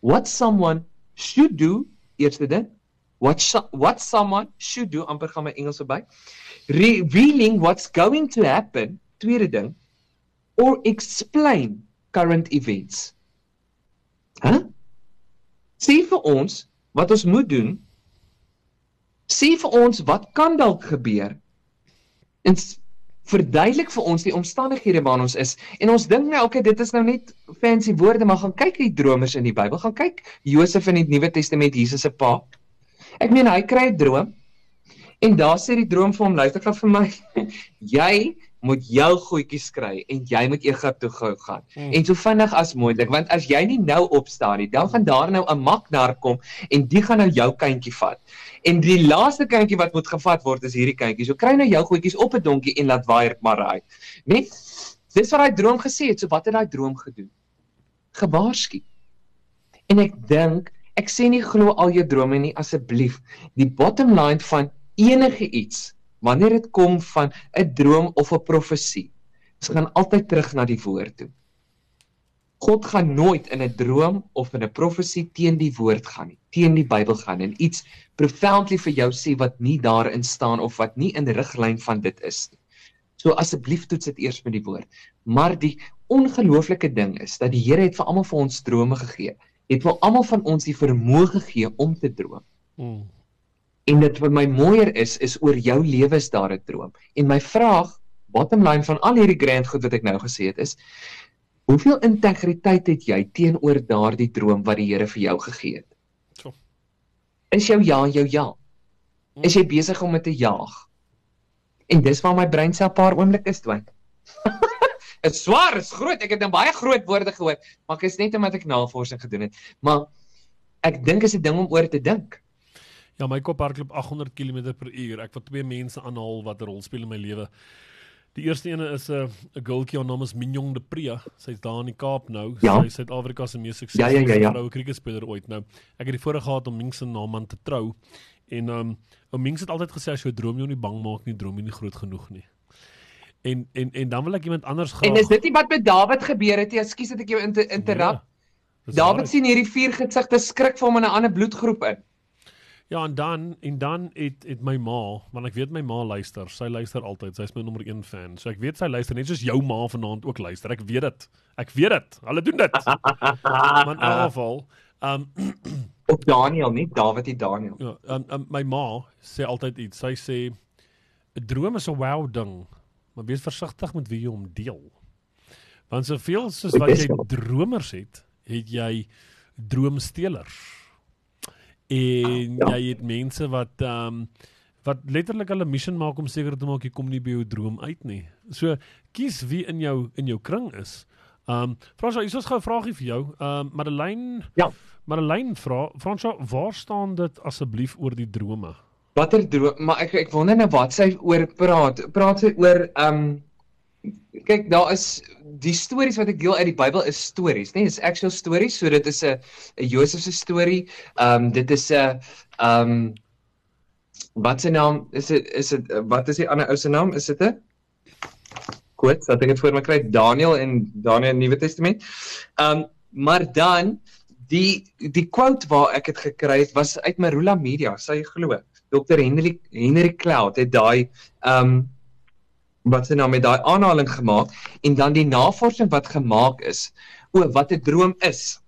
what someone should do eerste ding what what someone should do amper gaan my Engels verby revealing what's going to happen tweede ding or explain current events. Hè huh? sê vir ons wat ons moet doen. Sê vir ons wat kan dalk gebeur. En verduidelik vir ons die omstandighede waarin ons is. En ons dink nou okay dit is nou net fancy woorde maar gaan kyk die dromers in die Bybel. Gaan kyk Josef in die Nuwe Testament Jesus se pa. Ek meen hy kry 'n droom en daar sê die droom vir hom luister gou vir my. Jy moet jou goedjies kry en jy moet Egipte toe gou gaan. Hmm. En so vinnig as moontlik want as jy nie nou opstaan nie, dan gaan daar nou 'n mak daar kom en die gaan nou jou kindjie vat. En die laaste kindjie wat moet gevat word is hierdie kindjie. So kry nou jou goedjies op 'n donkie en laat waai maar raai. Net dis wat hy droom gesê het. So wat het daai droom gedoen? Gewaarsku. En ek dink ek sê nie glo al jou drome nie asseblief. Die bottom line van enige iets wanneer dit kom van 'n droom of 'n profesie. Ons gaan altyd terug na die woord toe. God gaan nooit in 'n droom of in 'n profesie teen die woord gaan nie, teen die Bybel gaan en iets profoundly vir jou sê wat nie daarin staan of wat nie in riglyn van dit is nie. So asseblief toets dit eers met die woord. Maar die ongelooflike ding is dat die Here het vir almal van ons drome gegee. Het vir almal van ons die vermoë gegee om te droom. Hmm. En dit wat my mooier is is oor jou lewe is daar 'n droom. En my vraag, bottom line van al hierdie grand goed wat ek nou gesê het is, hoeveel integriteit het jy teenoor daardie droom wat die Here vir jou gegee het? So. Is jou ja jou ja? Hmm. Is jy besig om dit te jaag? En dis waar my brein se 'n paar oomblik is toe. Dit swaar, is groot. Ek het dan baie groot woorde gehoor, maar ek is net omdat ek navorsing gedoen het. Maar ek dink is 'n ding om oor te dink. Ja, my kop hardloop 800 km/h. Ek wil twee mense aanhaal wat 'n rol speel in my lewe. Die eerste ene is 'n uh, 'n girltjie naam is Minjong de Pre. Sy's daar in die Kaap nou. Ja. Sy is Suid-Afrika se mees suksesvolle ja, ja, ja, ja. vroue kriketspeler ooit nou. Ek het die voorreg gehad om Ming se naam aan te trou. En um ou Ming het altyd gesê as jy droom jy nie bang maak nie, droom jy nie groot genoeg nie. En en en dan wil ek iemand anders graag En is dit nie wat met Dawid gebeur het nie? Ekskuus dat ek jou inter interrup. Ja, Dawid sien hierdie vier gesigte skrik vir hom in 'n ander bloedgroep in. Ja en dan en dan het het my ma, want ek weet my ma luister. Sy luister altyd. Sy's my nommer 1 fan. So ek weet sy luister net soos jou ma vanaand ook luister. Ek weet dit. Ek weet dit. Hulle doen dit. maar in elk geval, ehm um, op Daniel nie, Dawid en Daniel. Ja, um, um, my ma sê altyd iets. Sy sê 'n droom is 'n wow ding, maar wees versigtig met wie jy hom deel. Want soveel soos wat jy dromers het, het jy droomstelers. En ja. jy het mense wat ehm um, wat letterlik hulle missie maak om seker te maak jy kom nie by jou droom uit nie. So kies wie in jou in jou kring is. Ehm um, Fransjo, ek het gou 'n vraagie vir jou. Ehm um, Madeleine Ja. Madeleine vra, Fransjo, waar staan dit asseblief oor die drome? Watter droom? Maar ek ek wonder net wat sy oor praat. Praat sy oor ehm um, kyk daar is die stories wat ek deel uit die Bybel is stories, nee, is actual stories. So dit is 'n 'n Josef se storie. Ehm um, dit is 'n ehm um, wat se naam is dit is dit wat is die ander ou se naam? Is dit 'n Goed, dat ek dit voor my kry Daniel en Daniel Nuwe Testament. Ehm um, maar dan die die quote waar ek dit gekry het was uit Marula Media, sy glo. Dr. Henry Henry Cloud het daai ehm um, wat sy nou met daai aanhaling gemaak en dan die navorsing wat gemaak is o wat 'n droom is.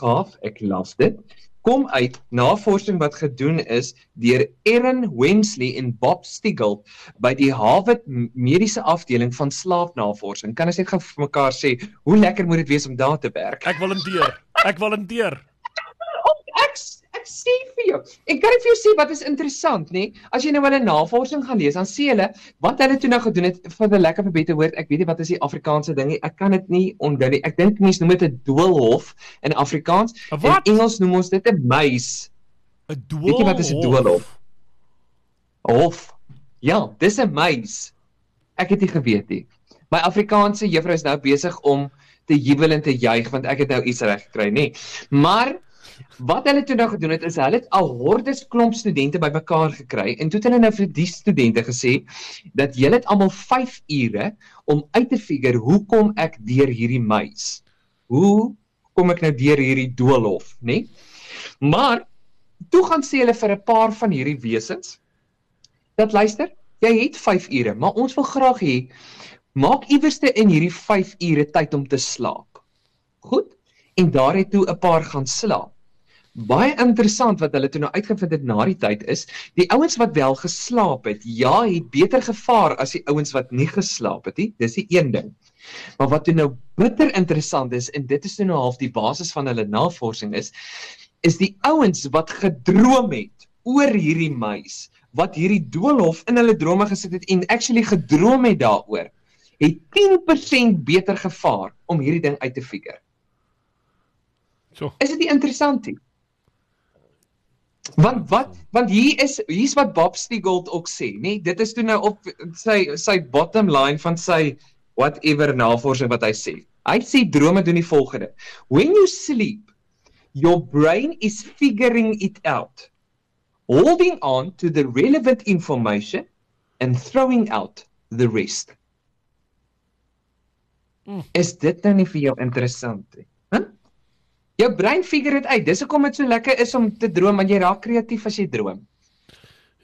Gaaf, ek las dit kom uit navorsing wat gedoen is deur Erin Wensley en Bob Stigl by die Harvard Mediese Afdeling van Slaapnavorsing. Kan ons net gou vir mekaar sê hoe lekker moet dit wees om daar te werk? Ek volunteer. Ek volunteer ek sê vir jou, ek kan dit vir jou sê wat is interessant, nê? As jy nou hulle navorsing gaan lees, dan sê hulle wat hulle toe nou gedoen het vir 'n lekker beter woord. Ek weet nie wat is die Afrikaanse ding nie. Ek kan dit nie onthou nie. Ek dink mense noem dit 'n doolhof in Afrikaans. In Engels noem ons dit 'n maze. 'n Doolhof. Weet jy wat is 'n doolhof? Hof. Ja, dis 'n maze. Ek het nie geweet nie. My Afrikaanse juffrou is nou besig om te jubel en te juig want ek het nou iets reg gekry, nê? Maar Wat hulle toe nou gedoen het is hulle het al hordes klomp studente bymekaar gekry en toe het hulle nou vir die studente gesê dat julle het almal 5 ure om uit te figure hoe kom ek deur hierdie muis? Hoe kom ek nou deur hierdie doolhof, nê? Maar toe gaan sê hulle vir 'n paar van hierdie wesens dat luister, jy het 5 ure, maar ons wil graag hê maak iewerste in hierdie 5 ure tyd om te slaap. Goed? En daar het toe 'n paar gaan slaap. Baie interessant wat hulle toe nou uitgevind het na die tyd is, die ouens wat wel geslaap het, ja, het beter gevaar as die ouens wat nie geslaap het nie. Dis die een ding. Maar wat toe nou bitter interessant is en dit is nou half die basis van hulle navorsing is, is die ouens wat gedroom het oor hierdie muis, wat hierdie doolhof in hulle drome gesit het en actually gedroom het daaroor, het 10% beter gevaar om hierdie ding uit te figure. So. Is dit interessant? Nie? Want wat want hier is hier's wat Bob Stigold ook sê, nê? Nee, dit is toe nou op sy sy bottom line van sy whatever navorsing wat hy sê. Hy sê drome doen die volgende. When you sleep, your brain is figuring it out. Holding on to the relevant information and throwing out the rest. Mm. Is dit nou nie vir jou interessant nie? Jou brein figure dit uit. Dis hoekom dit so lekker is om te droom want jy raak kreatief as jy droom.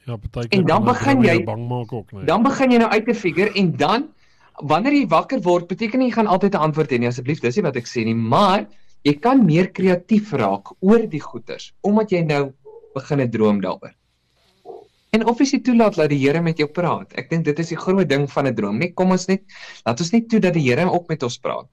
Ja, partykeer en dan begin jy bang maak ook, nee. Dan begin jy nou uit te figure en dan wanneer jy wakker word, beteken nie jy gaan altyd 'n antwoord hê nie asseblief. Dis nie wat ek sê nie, maar jy kan meer kreatief raak oor die goeters omdat jy nou begin droom daaroor. En of jy toelaat dat die Here met jou praat. Ek dink dit is die groot ding van 'n droom, nee. Kom ons net laat ons net toe dat die Here ook met ons praat.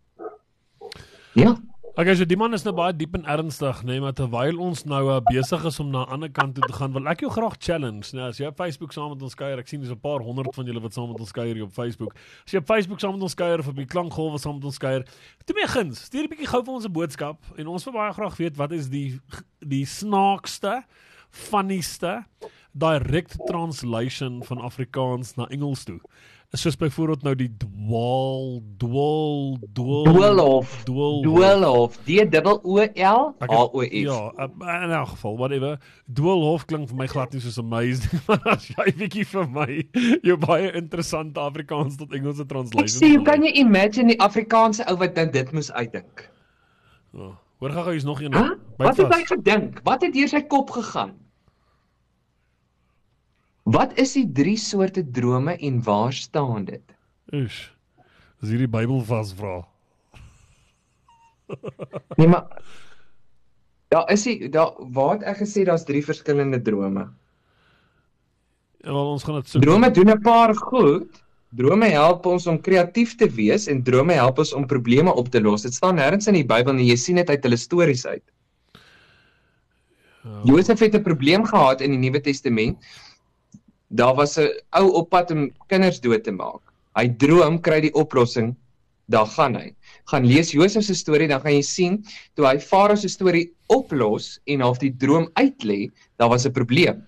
Ja. Okay, so die man is nou baie diep en ernstig, nê, nee, maar terwyl ons nou uh, besig is om na 'n ander kant toe te gaan, wil ek jou graag challenge. Nou, as jy op Facebook saam met ons kuier, ek sien dis 'n paar honderd van julle wat saam met ons kuier hier op Facebook. As jy op Facebook saam met ons kuier of op die klankgolwe saam met ons kuier, toe mee guns, stuur 'n bietjie gou vir ons 'n boodskap en ons wil baie graag weet wat is die die snaakste, funnieste direct translation van Afrikaans na Engels toe soos byvoorbeeld nou die dwaal dwaal dwaal dwaal dwaal of D O O L H O F. Ja, in elk geval whatever. Dwaalhof klink vir my glad nie soos amazing maar as jy bietjie vir my jou baie interessante Afrikaans tot Engelse translation sê kan jy imagine die Afrikaanse ou wat dit moes uitdink? Oh, Hoor gou hier's nog een huh? Wat het hy gedink? Wat het deur sy kop gegaan Wat is die drie soorte drome en waar staan dit? Is. Is hierdie Bybel vasvra? nee maar Daar is hy daar waar het ek gesê daar's drie verskillende drome? Ja, wel ons gaan dit soek. Drome doen 'n paar goed. Drome help ons om kreatief te wees en drome help ons om probleme op te los. Dit staan nêrens in die Bybel nie. Jy sien dit uit hulle stories uit. Ja. Josef het 'n probleem gehad in die Nuwe Testament daar was 'n ou op pad om kinders dood te maak. Hy droom kry die oplossing, daar gaan hy. Gaan lees Josef se storie, dan gaan jy sien toe hy Farao se storie oplos en half die droom uitlê, daar was 'n probleem.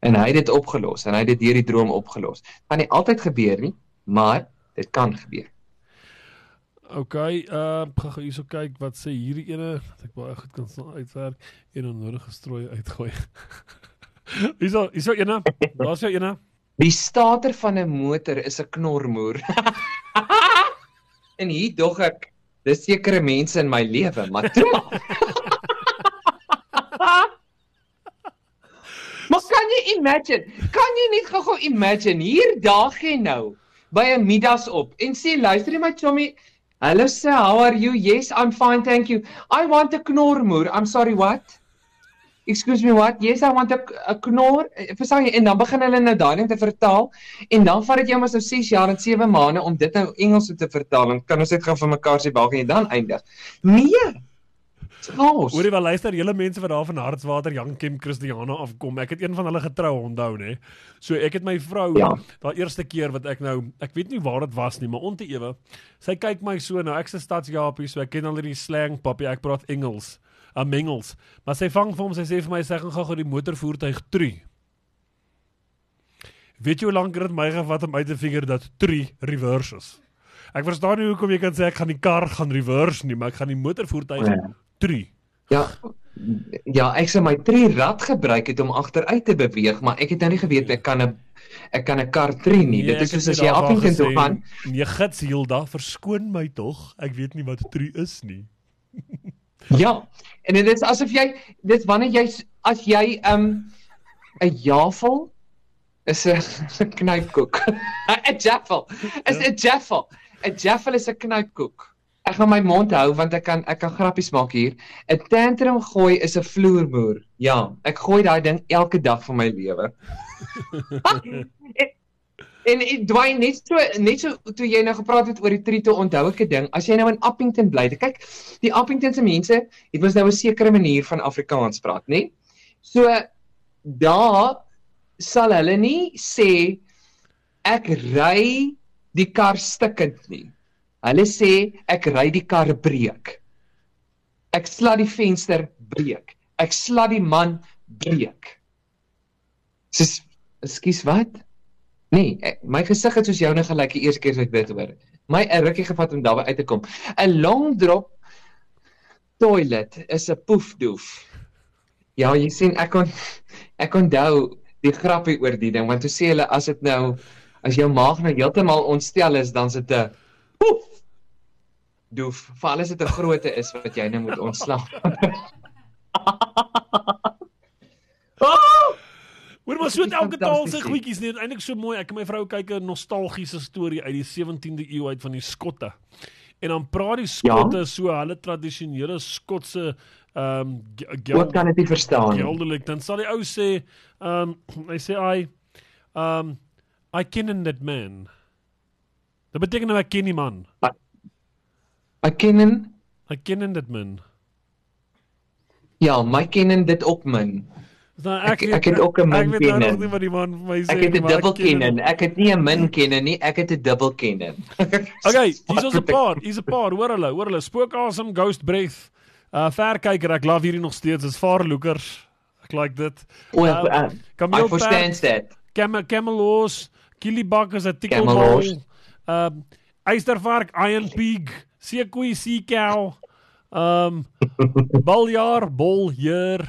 En hy het dit opgelos en hy het dit deur die droom opgelos. Kan nie altyd gebeur nie, maar dit kan gebeur. OK, uh gaan gou hierso kyk wat sê hierdie ene, dat ek baie goed kan uitwerk en 'n nodige strooi uitgooi. Hierso, hierso ene. Daar's jou ene. Die starter van 'n motor is 'n knormoer. en hier dog ek dis sekere mense in my lewe, maar toe maar. maar kan jy imagine? Kan jy net gou-gou imagine hier daag jy nou by 'n middags op en sê luister my chommy, hello sir, how are you? Yes, I'm fine, thank you. I want a knormoer. I'm sorry, what? Excuse me what? Yes, I want a, a knor. Verstaan jy? En dan begin hulle nou daai ding te vertaal en dan vat dit jou maar so 6 jaar en 7 maande om dit nou Engels te vertaal en kan ons dit gaan vir mekaar sê waar gaan jy dan eindig? Nee. Chaos. Hoorie wel luister, julle mense wat daar van Hartswater, Jan Kem, Christiana afkom. Ek het een van hulle getrou onthou nê. So ek het my vrou Ja. daai eerste keer wat ek nou, ek weet nie waar dit was nie, maar onte ewe. Sy kyk my so nou, ek's 'n stadsjapie, so ek ken al die slang papie, ek praat Engels. 'n Mengels. Maar sy vang vir hom, sy sê vir my sy gaan gou-gou die motorvoertuig tree. Weet jy hoe lank dit my gevat om uit te figure dat tree reverse is? Ek verstaan nie hoekom jy kan sê ek gaan die kar gaan reverse nie, maar ek gaan die motorvoertuig Ja. tree. Ja. Ja, ek sê my tree rad gebruik het om agteruit te beweeg, maar ek het nou nie geweet ek kan 'n ek kan 'n kar tree nie. Dit ek is soos as jy Appington toe gaan. Nee, gits Hilda, verskoon my tog. Ek weet nie wat tree is nie. Ja. En dit is asof jy dit wanneer jy as jy 'n um, 'n jafel is 'n 'n knypkoek. 'n jaffel. Is 'n jaffel. 'n Jaffel is 'n knypkoek. Ek gaan my mond hou want ek kan ek kan grappies maak hier. 'n Tantrum gooi is 'n vloermoer. Ja, ek gooi daai ding elke dag van my lewe. en en ek dwaai net so net so toe jy nou gepraat het oor die tree toe onthou ek 'n ding. As jy nou in Appington bly, kyk, die Appington se mense het mos nou 'n sekere manier van Afrikaans praat, nê? So daar sal hulle nie sê ek ry die kar stikkend nie. Hulle sê ek ry die kar breek. Ek slat die venster breek. Ek slat die man breek. Dis ekskuus wat? Nee, ek- my gesig het soos joune gelyk die eerste keer as ek dit hoor. My 'n rukkie gevat om daarby uit te kom. 'n Long drop toilet is 'n poefdoef. Ja, jy sien ek kon ek onthou die grappie oor die ding want toe sê hulle as dit nou as jou maag nou heeltemal ontstel is dan sit 'n poef doef. Veral as dit 'n grootte is wat jy nou moet ontslaa. maar so elke taal se goedjies net eintlik so mooi. Ek en my vrou kyk 'n nostalgiese storie uit die 17de eeu uit van die Skotte. En dan praat die Skotte ja? so hulle tradisionele Skotse ehm um, Wat kan dit nie verstaan nie. geldelik dan sal die ou sê ehm um, hy sê I ehm um, I ken that man. Dit beteken nou ek ken die man. Ek ken hom. Ek ken that man. Ja, my ken dit ook min. So, Ek- ek het ook 'n min Ek weet nou nie wat die man vir my sê Ek het nie, 'n ek dubbel ken ken. Ek het nie 'n min ken nie, ek het 'n dubbel ken. Okay, hier's ons 'n paar, hier's 'n paar, hoor hulle, hoor hulle. Spookasem, Ghost Breath. Uh verkyker, ek love hierdie nog steeds. Dis vaarloekers. Ek like dit. O, Uh, uh, I Kameelperd, understand that. Camel Camelos, Kilibak is 'n tikkelbal. Um Eystervark, Iron Pig, Seekoei, Sea Cow. Um Baljaar, Bolheer.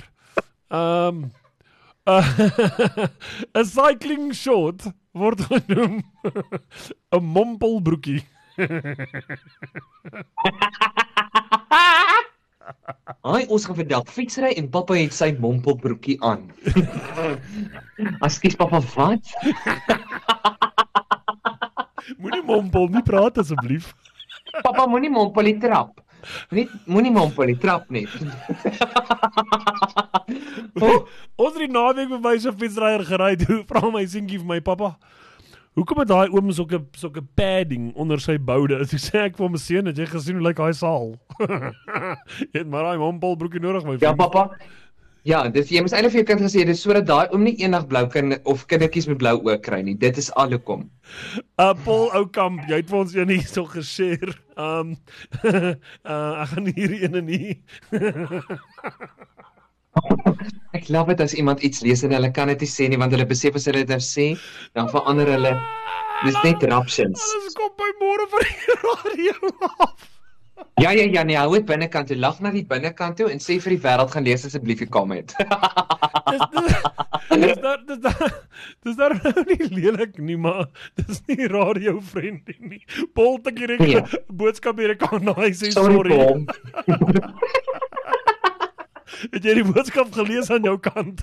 Um uh, 'n cycling short word genoem 'n mompelbroekie. Haai, ons gaan vandag fietsry en pappa het sy mompelbroekie aan. Askies pappa, wat? Moenie mompel, nie praat asseblief. Pappa moenie mompel die trap. Nie moenie mompel die trap net. oh, Ons het die naweek met my so fietsryer gery. Toe vra my seentjie vir my pappa, "Hoekom het daai oom sulke sulke padding onder sy boude?" As ek sê ek vir hom seun, het jy gesien hoe lyk daai saal? jy het maar daai mompelbroekie nodig my ja vriend. pappa. Ja, dis jy moes eintlik vir jou kind gesê dis sodat daai oom nie eendag blou kind of kindertjies met blou oë kry nie. Dit is al hoekom. Uh Paul Oukamp, jy het vir ons een hierso geshare. Um uh ek gaan hierdie ene nie. Ek love dit as iemand iets lees en hulle kan dit nie sê nie want hulle besef as hulle dit nou sê, dan verander hulle dis net raptions. Alles kom by môre vir die radio af. Ja ja ja, nee, hou dit binnekant toe. Lag na die binnekant toe en sê vir die wêreld gaan lees asseblief die comment. Dis dis dis daar dis daar dis daar nou nie lelik nie, maar dis nie radio vriendie nie. Paul te hier Nee. ek boodskap hier kan hy sê Sorry. Het jy die boodskap gelees aan jou kant?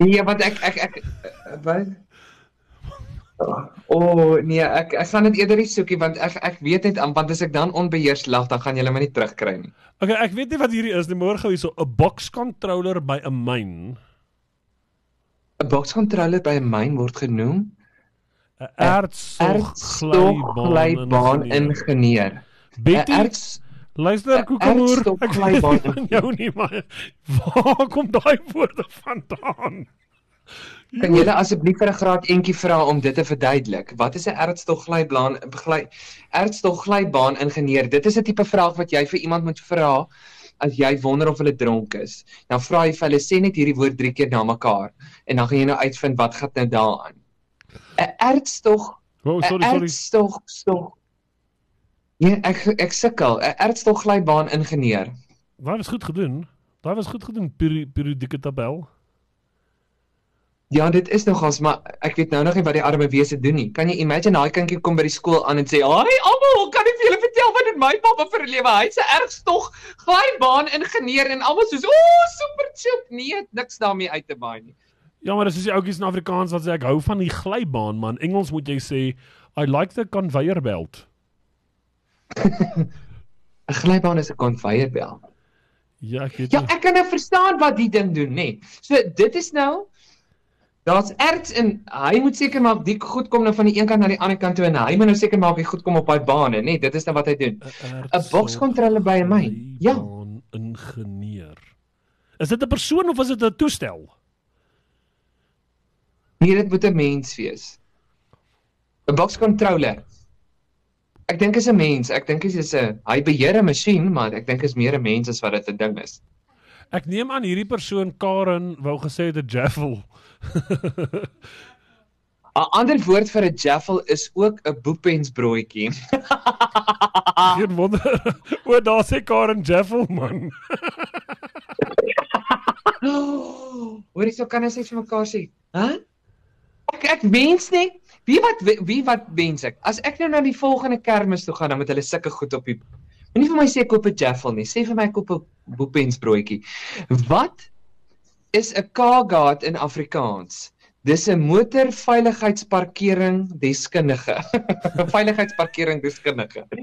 Nee, want ek ek ek wat O oh, nee, ek ek gaan dit eerder nie soekie want ek ek weet net aan want as ek dan onbeheers lag, dan gaan jy my nie terugkry nie. Okay, ek weet nie wat hierdie is nie, maar gou hierso 'n box controller by 'n myn. 'n Box controller by 'n myn word genoem 'n ertstofglybaan ingenieur. Betty, Erts luister Koekemoer. Ek van jou nie, maar waar kom daai woorde vandaan? Kan julle asseblief vir 'n graad entjie vra om dit te verduidelik? Wat is 'n ertstofglybaan gly ertstofglybaan ingenieur? Dit is 'n tipe vraag wat jy vir iemand moet vra as jy wonder of hulle dronk is. Dan vra jy vir hulle sê net hierdie woord 3 keer na mekaar en dan gaan jy nou uitvind wat gaan nou daaraan. 'n Ertstog Oh, sorry, sorry. ertstog stog Nee, ek ek sukkel. 'n Ertstofglybaan ingenieur. Daai was goed gedoen. Daai was goed gedoen, peri periodieke tabel. Ja, dit is nogals, maar ek weet nou nog nie wat die arme wese doen nie. Kan jy imagine daai kindjie kom by die skool aan en sê: "Haai almal, kan ek vir julle vertel wat dit my pappa vir 'n lewe? Hy's 'n ergstog glybaan ingenieur en almal soos: "O, oh, super chip." Nee, niks daarmee uit te baai nie. Ja, maar dis is die ouetjies in Afrikaans wat sê ek hou van die glybaan, man. Engels moet jy sê I like the conveyor belt. 'n Glybaan is 'n conveyor belt. Ja, ek weet Ja, ek kan nou verstaan wat die ding doen, nê. Nee. So dit is nou Daar's erts en hy moet seker maak die goed kom nou van die een kant na die ander kant toe en hy moet nou seker maak die goed kom op daai bane, nê. Nee, dit is nou wat hy doen. 'n bokskontrolle by 'n myn. Ja. Glybaan ingenieur. Is dit 'n persoon of is dit 'n toestel? Nee, dit moet 'n mens wees. 'n Bokscontroller. Ek dink is 'n mens. Ek dink is 'n hy beheer 'n masjien, maar ek dink is meer 'n mens as wat dit 'n ding is. Ek neem aan hierdie persoon Karen wou gesê het 'n jaffel. 'n Ander woord vir 'n jaffel is ook 'n boepensbroodjie. Geen wonder. o, daar sê Karen jaffel man. Hoorie, so kan ons net vir mekaar sê, hè? Ek ek wens net wie wat wie wat wens ek? As ek nou na die volgende kermis toe gaan, dan moet hulle sulke goed op die Moenie vir my sê koop 'n jaffel nie. Sê vir my koop 'n boepensbroodjie. Wat is 'n Kagat in Afrikaans? Dis 'n motorveiligheidsparkering deskundige. Veiligheidsparkering deskundige.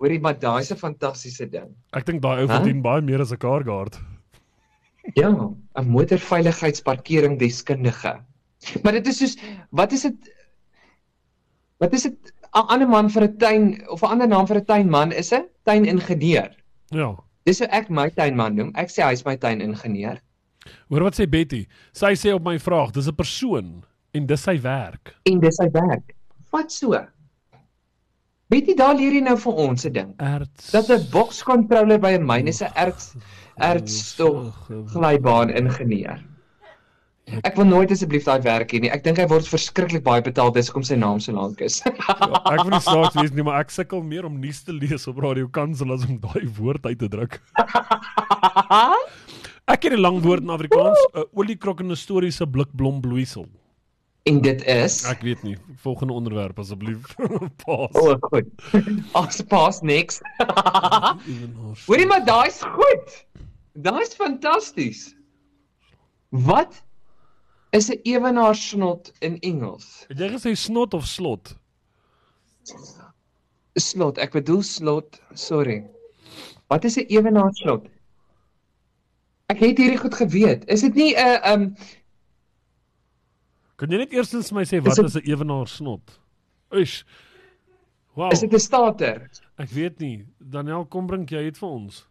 Hoorie, maar daai is 'n fantastiese ding. Ek dink daai ou verdien baie meer as 'n car guard. Ja, 'n motorveiligheidsparkering deskundige. Maar dit is soos wat is dit Wat is dit 'n ander man vir 'n tuin of 'n ander naam vir 'n tuinman is 'n tuiningenieur. Ja. Dis hoe ek my tuinman noem. Ek sê hy's my tuiningenieur. Hoor wat sê Betty? Sy sê op my vraag, dis 'n persoon en dis sy werk. En dis sy werk. Wat so? Weet jy daar leer jy nou vir ons 'n ding. Erts. Dat 'n bokscontroller by 'n myn is 'n erts ertstog glybaan ingenieur. Ek wil nooit asseblief daai werk hê nie. Ek dink hy word verskriklik baie betaal dis hoekom sy naam so lank is. Ja, ek wil nie snaaks wees nie, maar ek sukkel meer om nuus te lees op Radio Kansel as om daai woord uit te druk. Ek het 'n lang woord in Afrikaans, 'n oliekrok en 'n historiese blikblom bloeisel. en dit is Ek weet nie. Volgende onderwerp asseblief. Paas. O, oh, goed. As pas. Ewenaars. Hoorie maar daai's goed. Daai's fantasties. Wat is 'n ewenaarsnot in Engels? Het jy gesê snot of slot? Slot, ek bedoel slot, sorry. Wat is 'n ewenaarsnot? Ek het hierdie goed geweet. Is dit nie 'n uh, um Kan jy net eerstens vir my sê wat is 'n ewenaar snot? Ush. Wow. is dit 'n stater? Ek weet nie. Daniel, kom bring jy dit vir ons.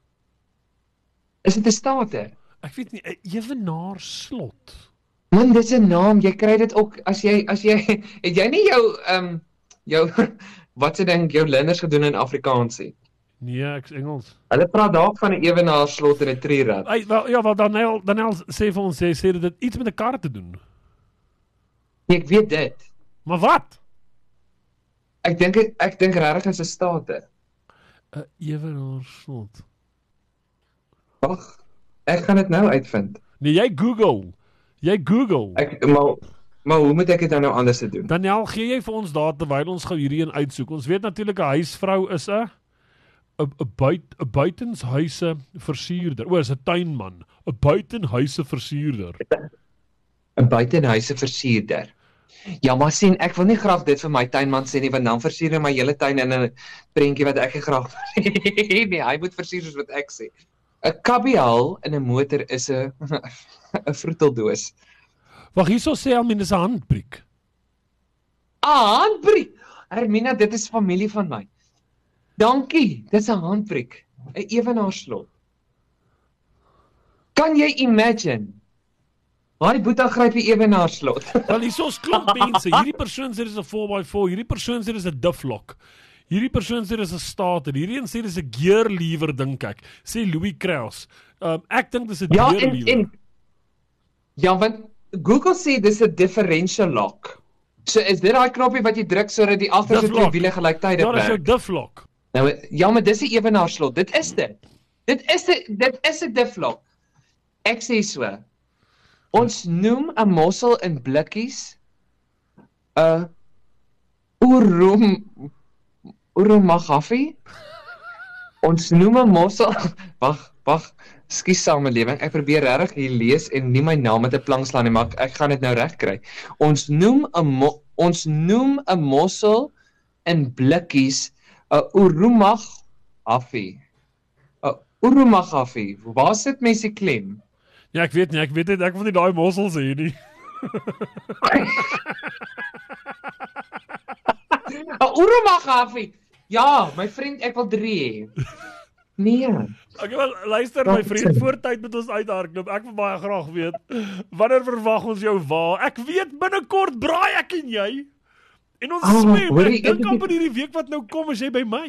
Is dit 'n stater? Ek weet nie 'n ewenaar slot. Man, dis 'n naam. Jy kry dit ook as jy as jy het jy nie jou um jou wat se ding jou leerders gedoen in Afrikaans nie. Nee, ek's Engels. Hulle praat dalk van 'n ewenaarslot en 'n trierad. Ai, wel ja, wel Daniel, Daniel sê vir ons sê sê dit het iets met 'n kar te doen. Ek weet dit. Maar wat? Ek dink ek dink regtig is 'n state. 'n Ewenaar slot. Wag. Ek gaan dit nou uitvind. Nee, jy Google. Jy Google. Ek maar maar hoe moet ek dit nou anders te doen? Daniel, gee jy vir ons daar terwyl ons gou hierdie een uitsoek. Ons weet natuurlik 'n huisvrou is 'n 'n 'n buit 'n buitenshuise versierder. O, is 'n tuinman, 'n buitenhuise versierder. 'n Buitenhuise versierder. Ja, maar sien, ek wil nie graag dit vir my tuinman sê nie, want dan versier hy my hele tuin in 'n prentjie wat ek nie graag nie. Hy moet versier soos wat ek sê. 'n Kabiaal in 'n motor is 'n 'n vroeteldoos. Wag, hierso sê Almien dis 'n handbriek. Ah, handbriek. Hermina, dit is familie van my. Dankie. Dis 'n handbriek. 'n Ewenaarslot. Kan jy imagine? Haai Boeta gryp die Ewenaarslot. Wel hierso's klomp mense. Hierdie persoon sê dis 'n 4x4, hierdie persoon sê dis 'n Dufflock. Hierdie persoon sê dis 'n starter. Hierdie een sê dis 'n gear lever dink ek. Sê Louis Kraus. Um ek dink dis 'n Ja, gear en lever. en Ja, want Google sê dis 'n differential lock. So is dit daai knoppie wat jy druk sodat die agterste twee wiele gelyktydig Ja, dis jou werk. Dufflock. Nou ja, maar dis 'n ewenaarslot. Dit is dit. Dit is 'n dit is 'n difflock. Ek sê so. Ons noem 'n mossel in blikkies 'n Urum Urumagafi. Ons noem 'n mossel Wag, wag. Skus samelewing. Ek probeer regtig hier lees en nie my naam met 'n plank slaan nie, maar ek, ek gaan dit nou reg kry. Ons noem 'n ons noem 'n mossel in blikkies 'n Urumag Affi. 'n Urumag Affi. Waar sit mense die klem? Ja, ek weet nie, ek weet net ek wil nie daai mossels hê nie. 'n Urumag Affi. Ja, my vriend, ek wil 3 hê. Nee. Ek wil luister my vriend, voor tyd moet ons uithardloop. Ek wil baie graag weet wanneer verwag ons jou waar? Ek weet binnekort braai ek en jy. En ons Ah, swem. Ek dink amper hierdie week wat nou kom as jy by my.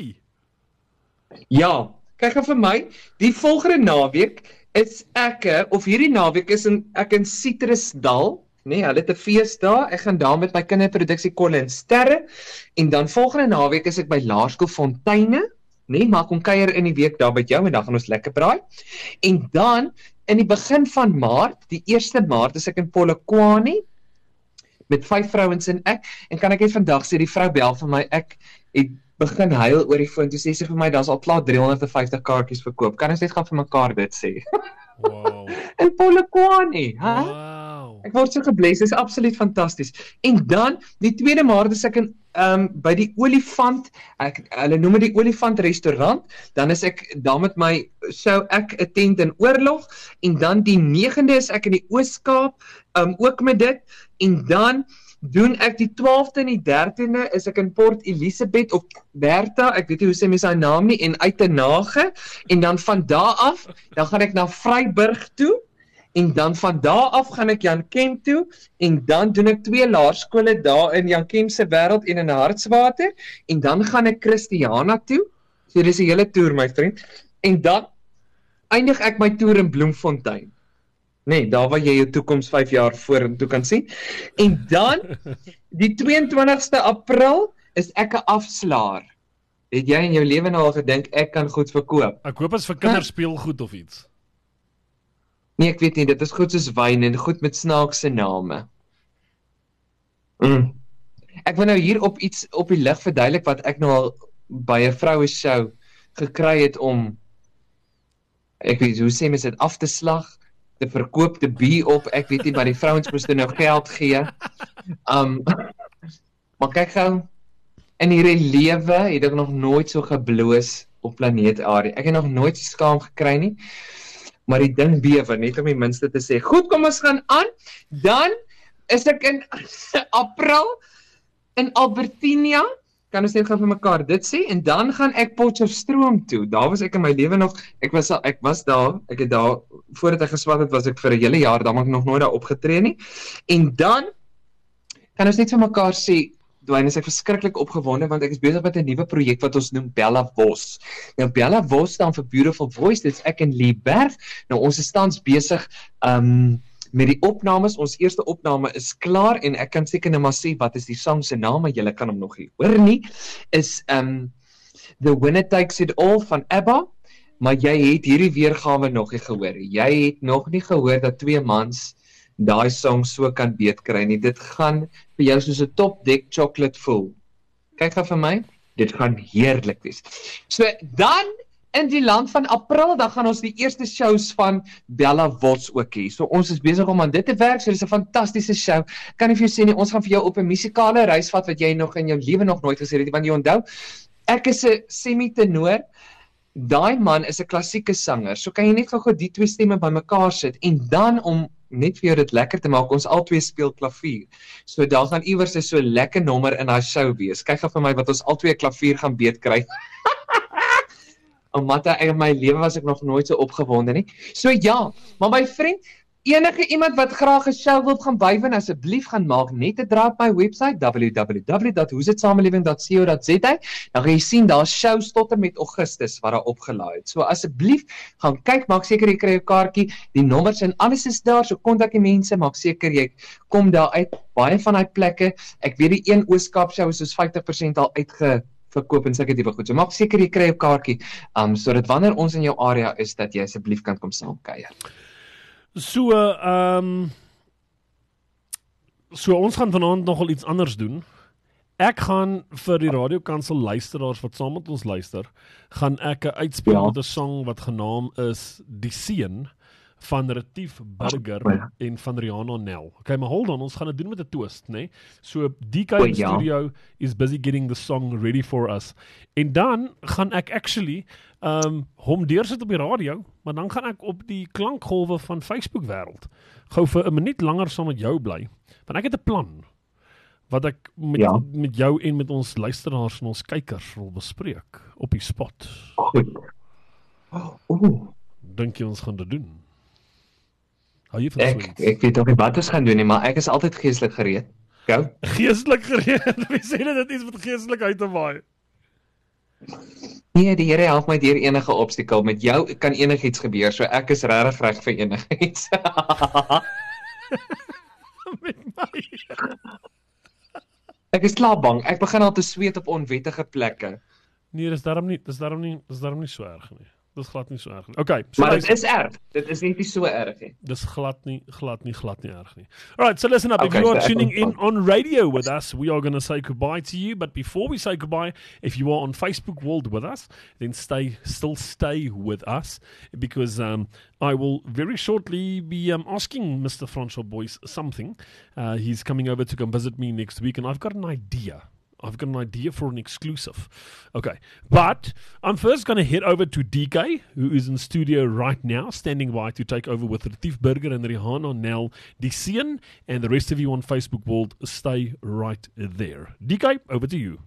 Ja, kyk gou vir my, die volgende naweek is ek eh, of hierdie naweek is in ek in Citrusdal, nee, hulle het 'n fees daar. Ek gaan daar met my kinderproduksie en Sterre en dan volgende naweek is ek by Laerskool Fonteine. Nee, maar kom kuier in die week daar by jou en dan gaan ons lekker braai. En dan in die begin van Maart, die 1 Maart is ek in Polokwane met vyf vrouens en ek en kan ek net vandag sê die vrou bel vir my ek het begin huil oor die foon toe sê sy vir my daar's al klaar 350 kaartjies verkoop kan ons net gaan vir mekaar dit sê Wow. in Polokwane hè Wow. ek word so gebless dis absoluut fantasties en dan die 2de Maart is ek in um, by die olifant ek hulle noem dit die olifant restaurant dan is ek daar met my sou ek 'n tent in oorlog en dan die 9de is ek in die Oos-Kaap um, ook met dit en dan doen ek die 12de en die 13de is ek in Port Elizabeth of Bertha, ek weet nie hoe sê mense haar naam nie en uit te nage en dan van daar af dan gaan ek na Vryburg toe en dan van daar af gaan ek Jan Kem toe en dan doen ek twee laerskole daar in Jan Kem se wêreld en in Hartswater en dan gaan ek Christiana toe. So dis 'n hele toer my vriend. En dan eindig ek my toer in Bloemfontein. Nee, daar waar jy jou toekoms 5 jaar vorentoe kan sien. En dan die 22ste April is ek 'n afslaer. Het jy in jou lewe nou al gedink ek kan goed verkoop? Ek hoop is vir kinders speelgoed of iets. Nee, ek weet nie, dit is goed soos wyn en goed met snaakse name. Mm. Ek wil nou hier op iets op die lig verduidelik wat ek nou al by 'n vroue show gekry het om ek weet hoe sê mense dit af te slag, te verkoop, te be op. Ek weet nie maar die vrouens moes nou geld gee. Um maar kyk gou in hierdie lewe het ek nog nooit so gebloos op planeet Aarde. Ek het nog nooit so skaam gekry nie maar die ding bewe net om die minste te sê. Goed, kom ons gaan aan. Dan is ek in April in Albertinia. Kan ons net gou vir mekaar dit sê en dan gaan ek Potchefstroom toe. Daar was ek in my lewe nog. Ek was al- ek was daar. Ek het daar voordat ek geswat het was ek vir 'n hele jaar daar maar ek nog nooit daar opgetree nie. En dan kan ons net vir mekaar sê Dwayne is ek verskriklik opgewonde want ek is besig met 'n nuwe projek wat ons noem Bella Vos. Nou Bella Vos staan vir Beautiful Voice. Dit's ek en Lee Berg. Nou ons is tans besig um met die opnames. Ons eerste opname is klaar en ek kan seker net maar sê wat is die sang se naam, maar julle kan hom nog nie hoor nie. Is um The Winner Takes It All van ABBA. Maar jy het hierdie weergawe nog nie gehoor. Jy het nog nie gehoor dat twee mans daai song so kan beet kry nie. Dit gaan vir jou soos 'n top deck chocolate voel. Kyk gou vir my. Dit gaan heerlik wees. So dan in die land van April dan gaan ons die eerste shows van Bella Wots ook hê. So ons is besig om aan dit te werk. So dis 'n fantastiese show. Kan nie vir jou sê nie, ons gaan vir jou op 'n musikale reis vat wat jy nog in jou lewe nog nooit gesien het nie. Want jy onthou, ek is 'n semi-tenor. Daai man is 'n klassieke sanger. So kan jy net gou-gou die twee stemme bymekaar sit en dan om net vir jou dit lekker te maak, ons albei speel klavier. So daar gaan iewers 'n so lekker nommer in haar show wees. Kyk gou vir my wat ons albei klavier gaan beet kry. Omdat ek in my lewe was ek nog nooit so opgewonde nie. So ja, maar my vriend, enige iemand wat graag 'n show wil gaan bywoon, asseblief gaan maak net 'n draai op my webwerf www.hoesitsamelewing.co.za. Dan gaan jy sien daar's shows tot en met Augustus wat daar opgelaai het. So asseblief gaan kyk, maak seker jy kry jou kaartjie. Die nommers en alles is daar, so kontak die mense, maak seker jy kom daar uit. Baie van daai plekke, ek weet die een Ooskaap show is soos 50% al uitge verkoop en sulke tipe goed. So maak seker jy kry jou kaartjie, um sodat wanneer ons in jou area is dat jy asseblief kan kom saamkuier. So ehm um, so ons gaan vanaand nogal iets anders doen. Ek gaan vir die radiokansel luisteraars wat saam met ons luister, gaan ek 'n uitspeel ja. met 'n song wat genaamd is Die Seun van Retief Burger oh, ja. en van Rihanna Nel. Okay, maar hold on, ons gaan dit doen met 'n twist, né? Nee? So DK oh, ja. Studio is busy getting the song ready for us. En dan gaan ek actually um hom deursit op die radio, maar dan gaan ek op die klankgolwe van Facebook wêreld gou vir 'n minuut langer saam met jou bly. Want ek het 'n plan wat ek met ja. met jou en met ons luisteraars en ons kykers wil bespreek op die spot. Goed. Ooh. Dink jy ons gaan dit doen? Hou jy van ek, sweets? Ek weet nog nie wat ons gaan doen nie, maar ek is altyd geestelik gereed. Gou. Geestelik gereed. Wie sê dit dit is met geestelik uit te waai? Nee, die Here help my deur enige obstakel. Met jou kan enigiets gebeur, so ek is regtig reg vir enigiets. met my. ek is klaar bang. Ek begin al te sweet op onwettige plekke. Nee, dis daarom nie, dis daarom nie, dis daarom nie so erg nie. Dis glad erg. Okay, so Maar dit is erg. Dit is net nie so erg nie. Dis glad glad glad erg nie. All right, so listen up. Okay, if you are so tuning in on radio with us, we are going to say goodbye to you, but before we say goodbye, if you are on Facebook world with us, then stay still stay with us because um I will very shortly be um, asking Mr. Francois Boyce something. Uh, he's coming over to come visit me next week and I've got an idea I've got an idea for an exclusive. Okay. But I'm first going to head over to DK, who is in studio right now, standing by to take over with Retief Burger and Rihanna Nel Dicien. And the rest of you on Facebook world, stay right there. DK, over to you.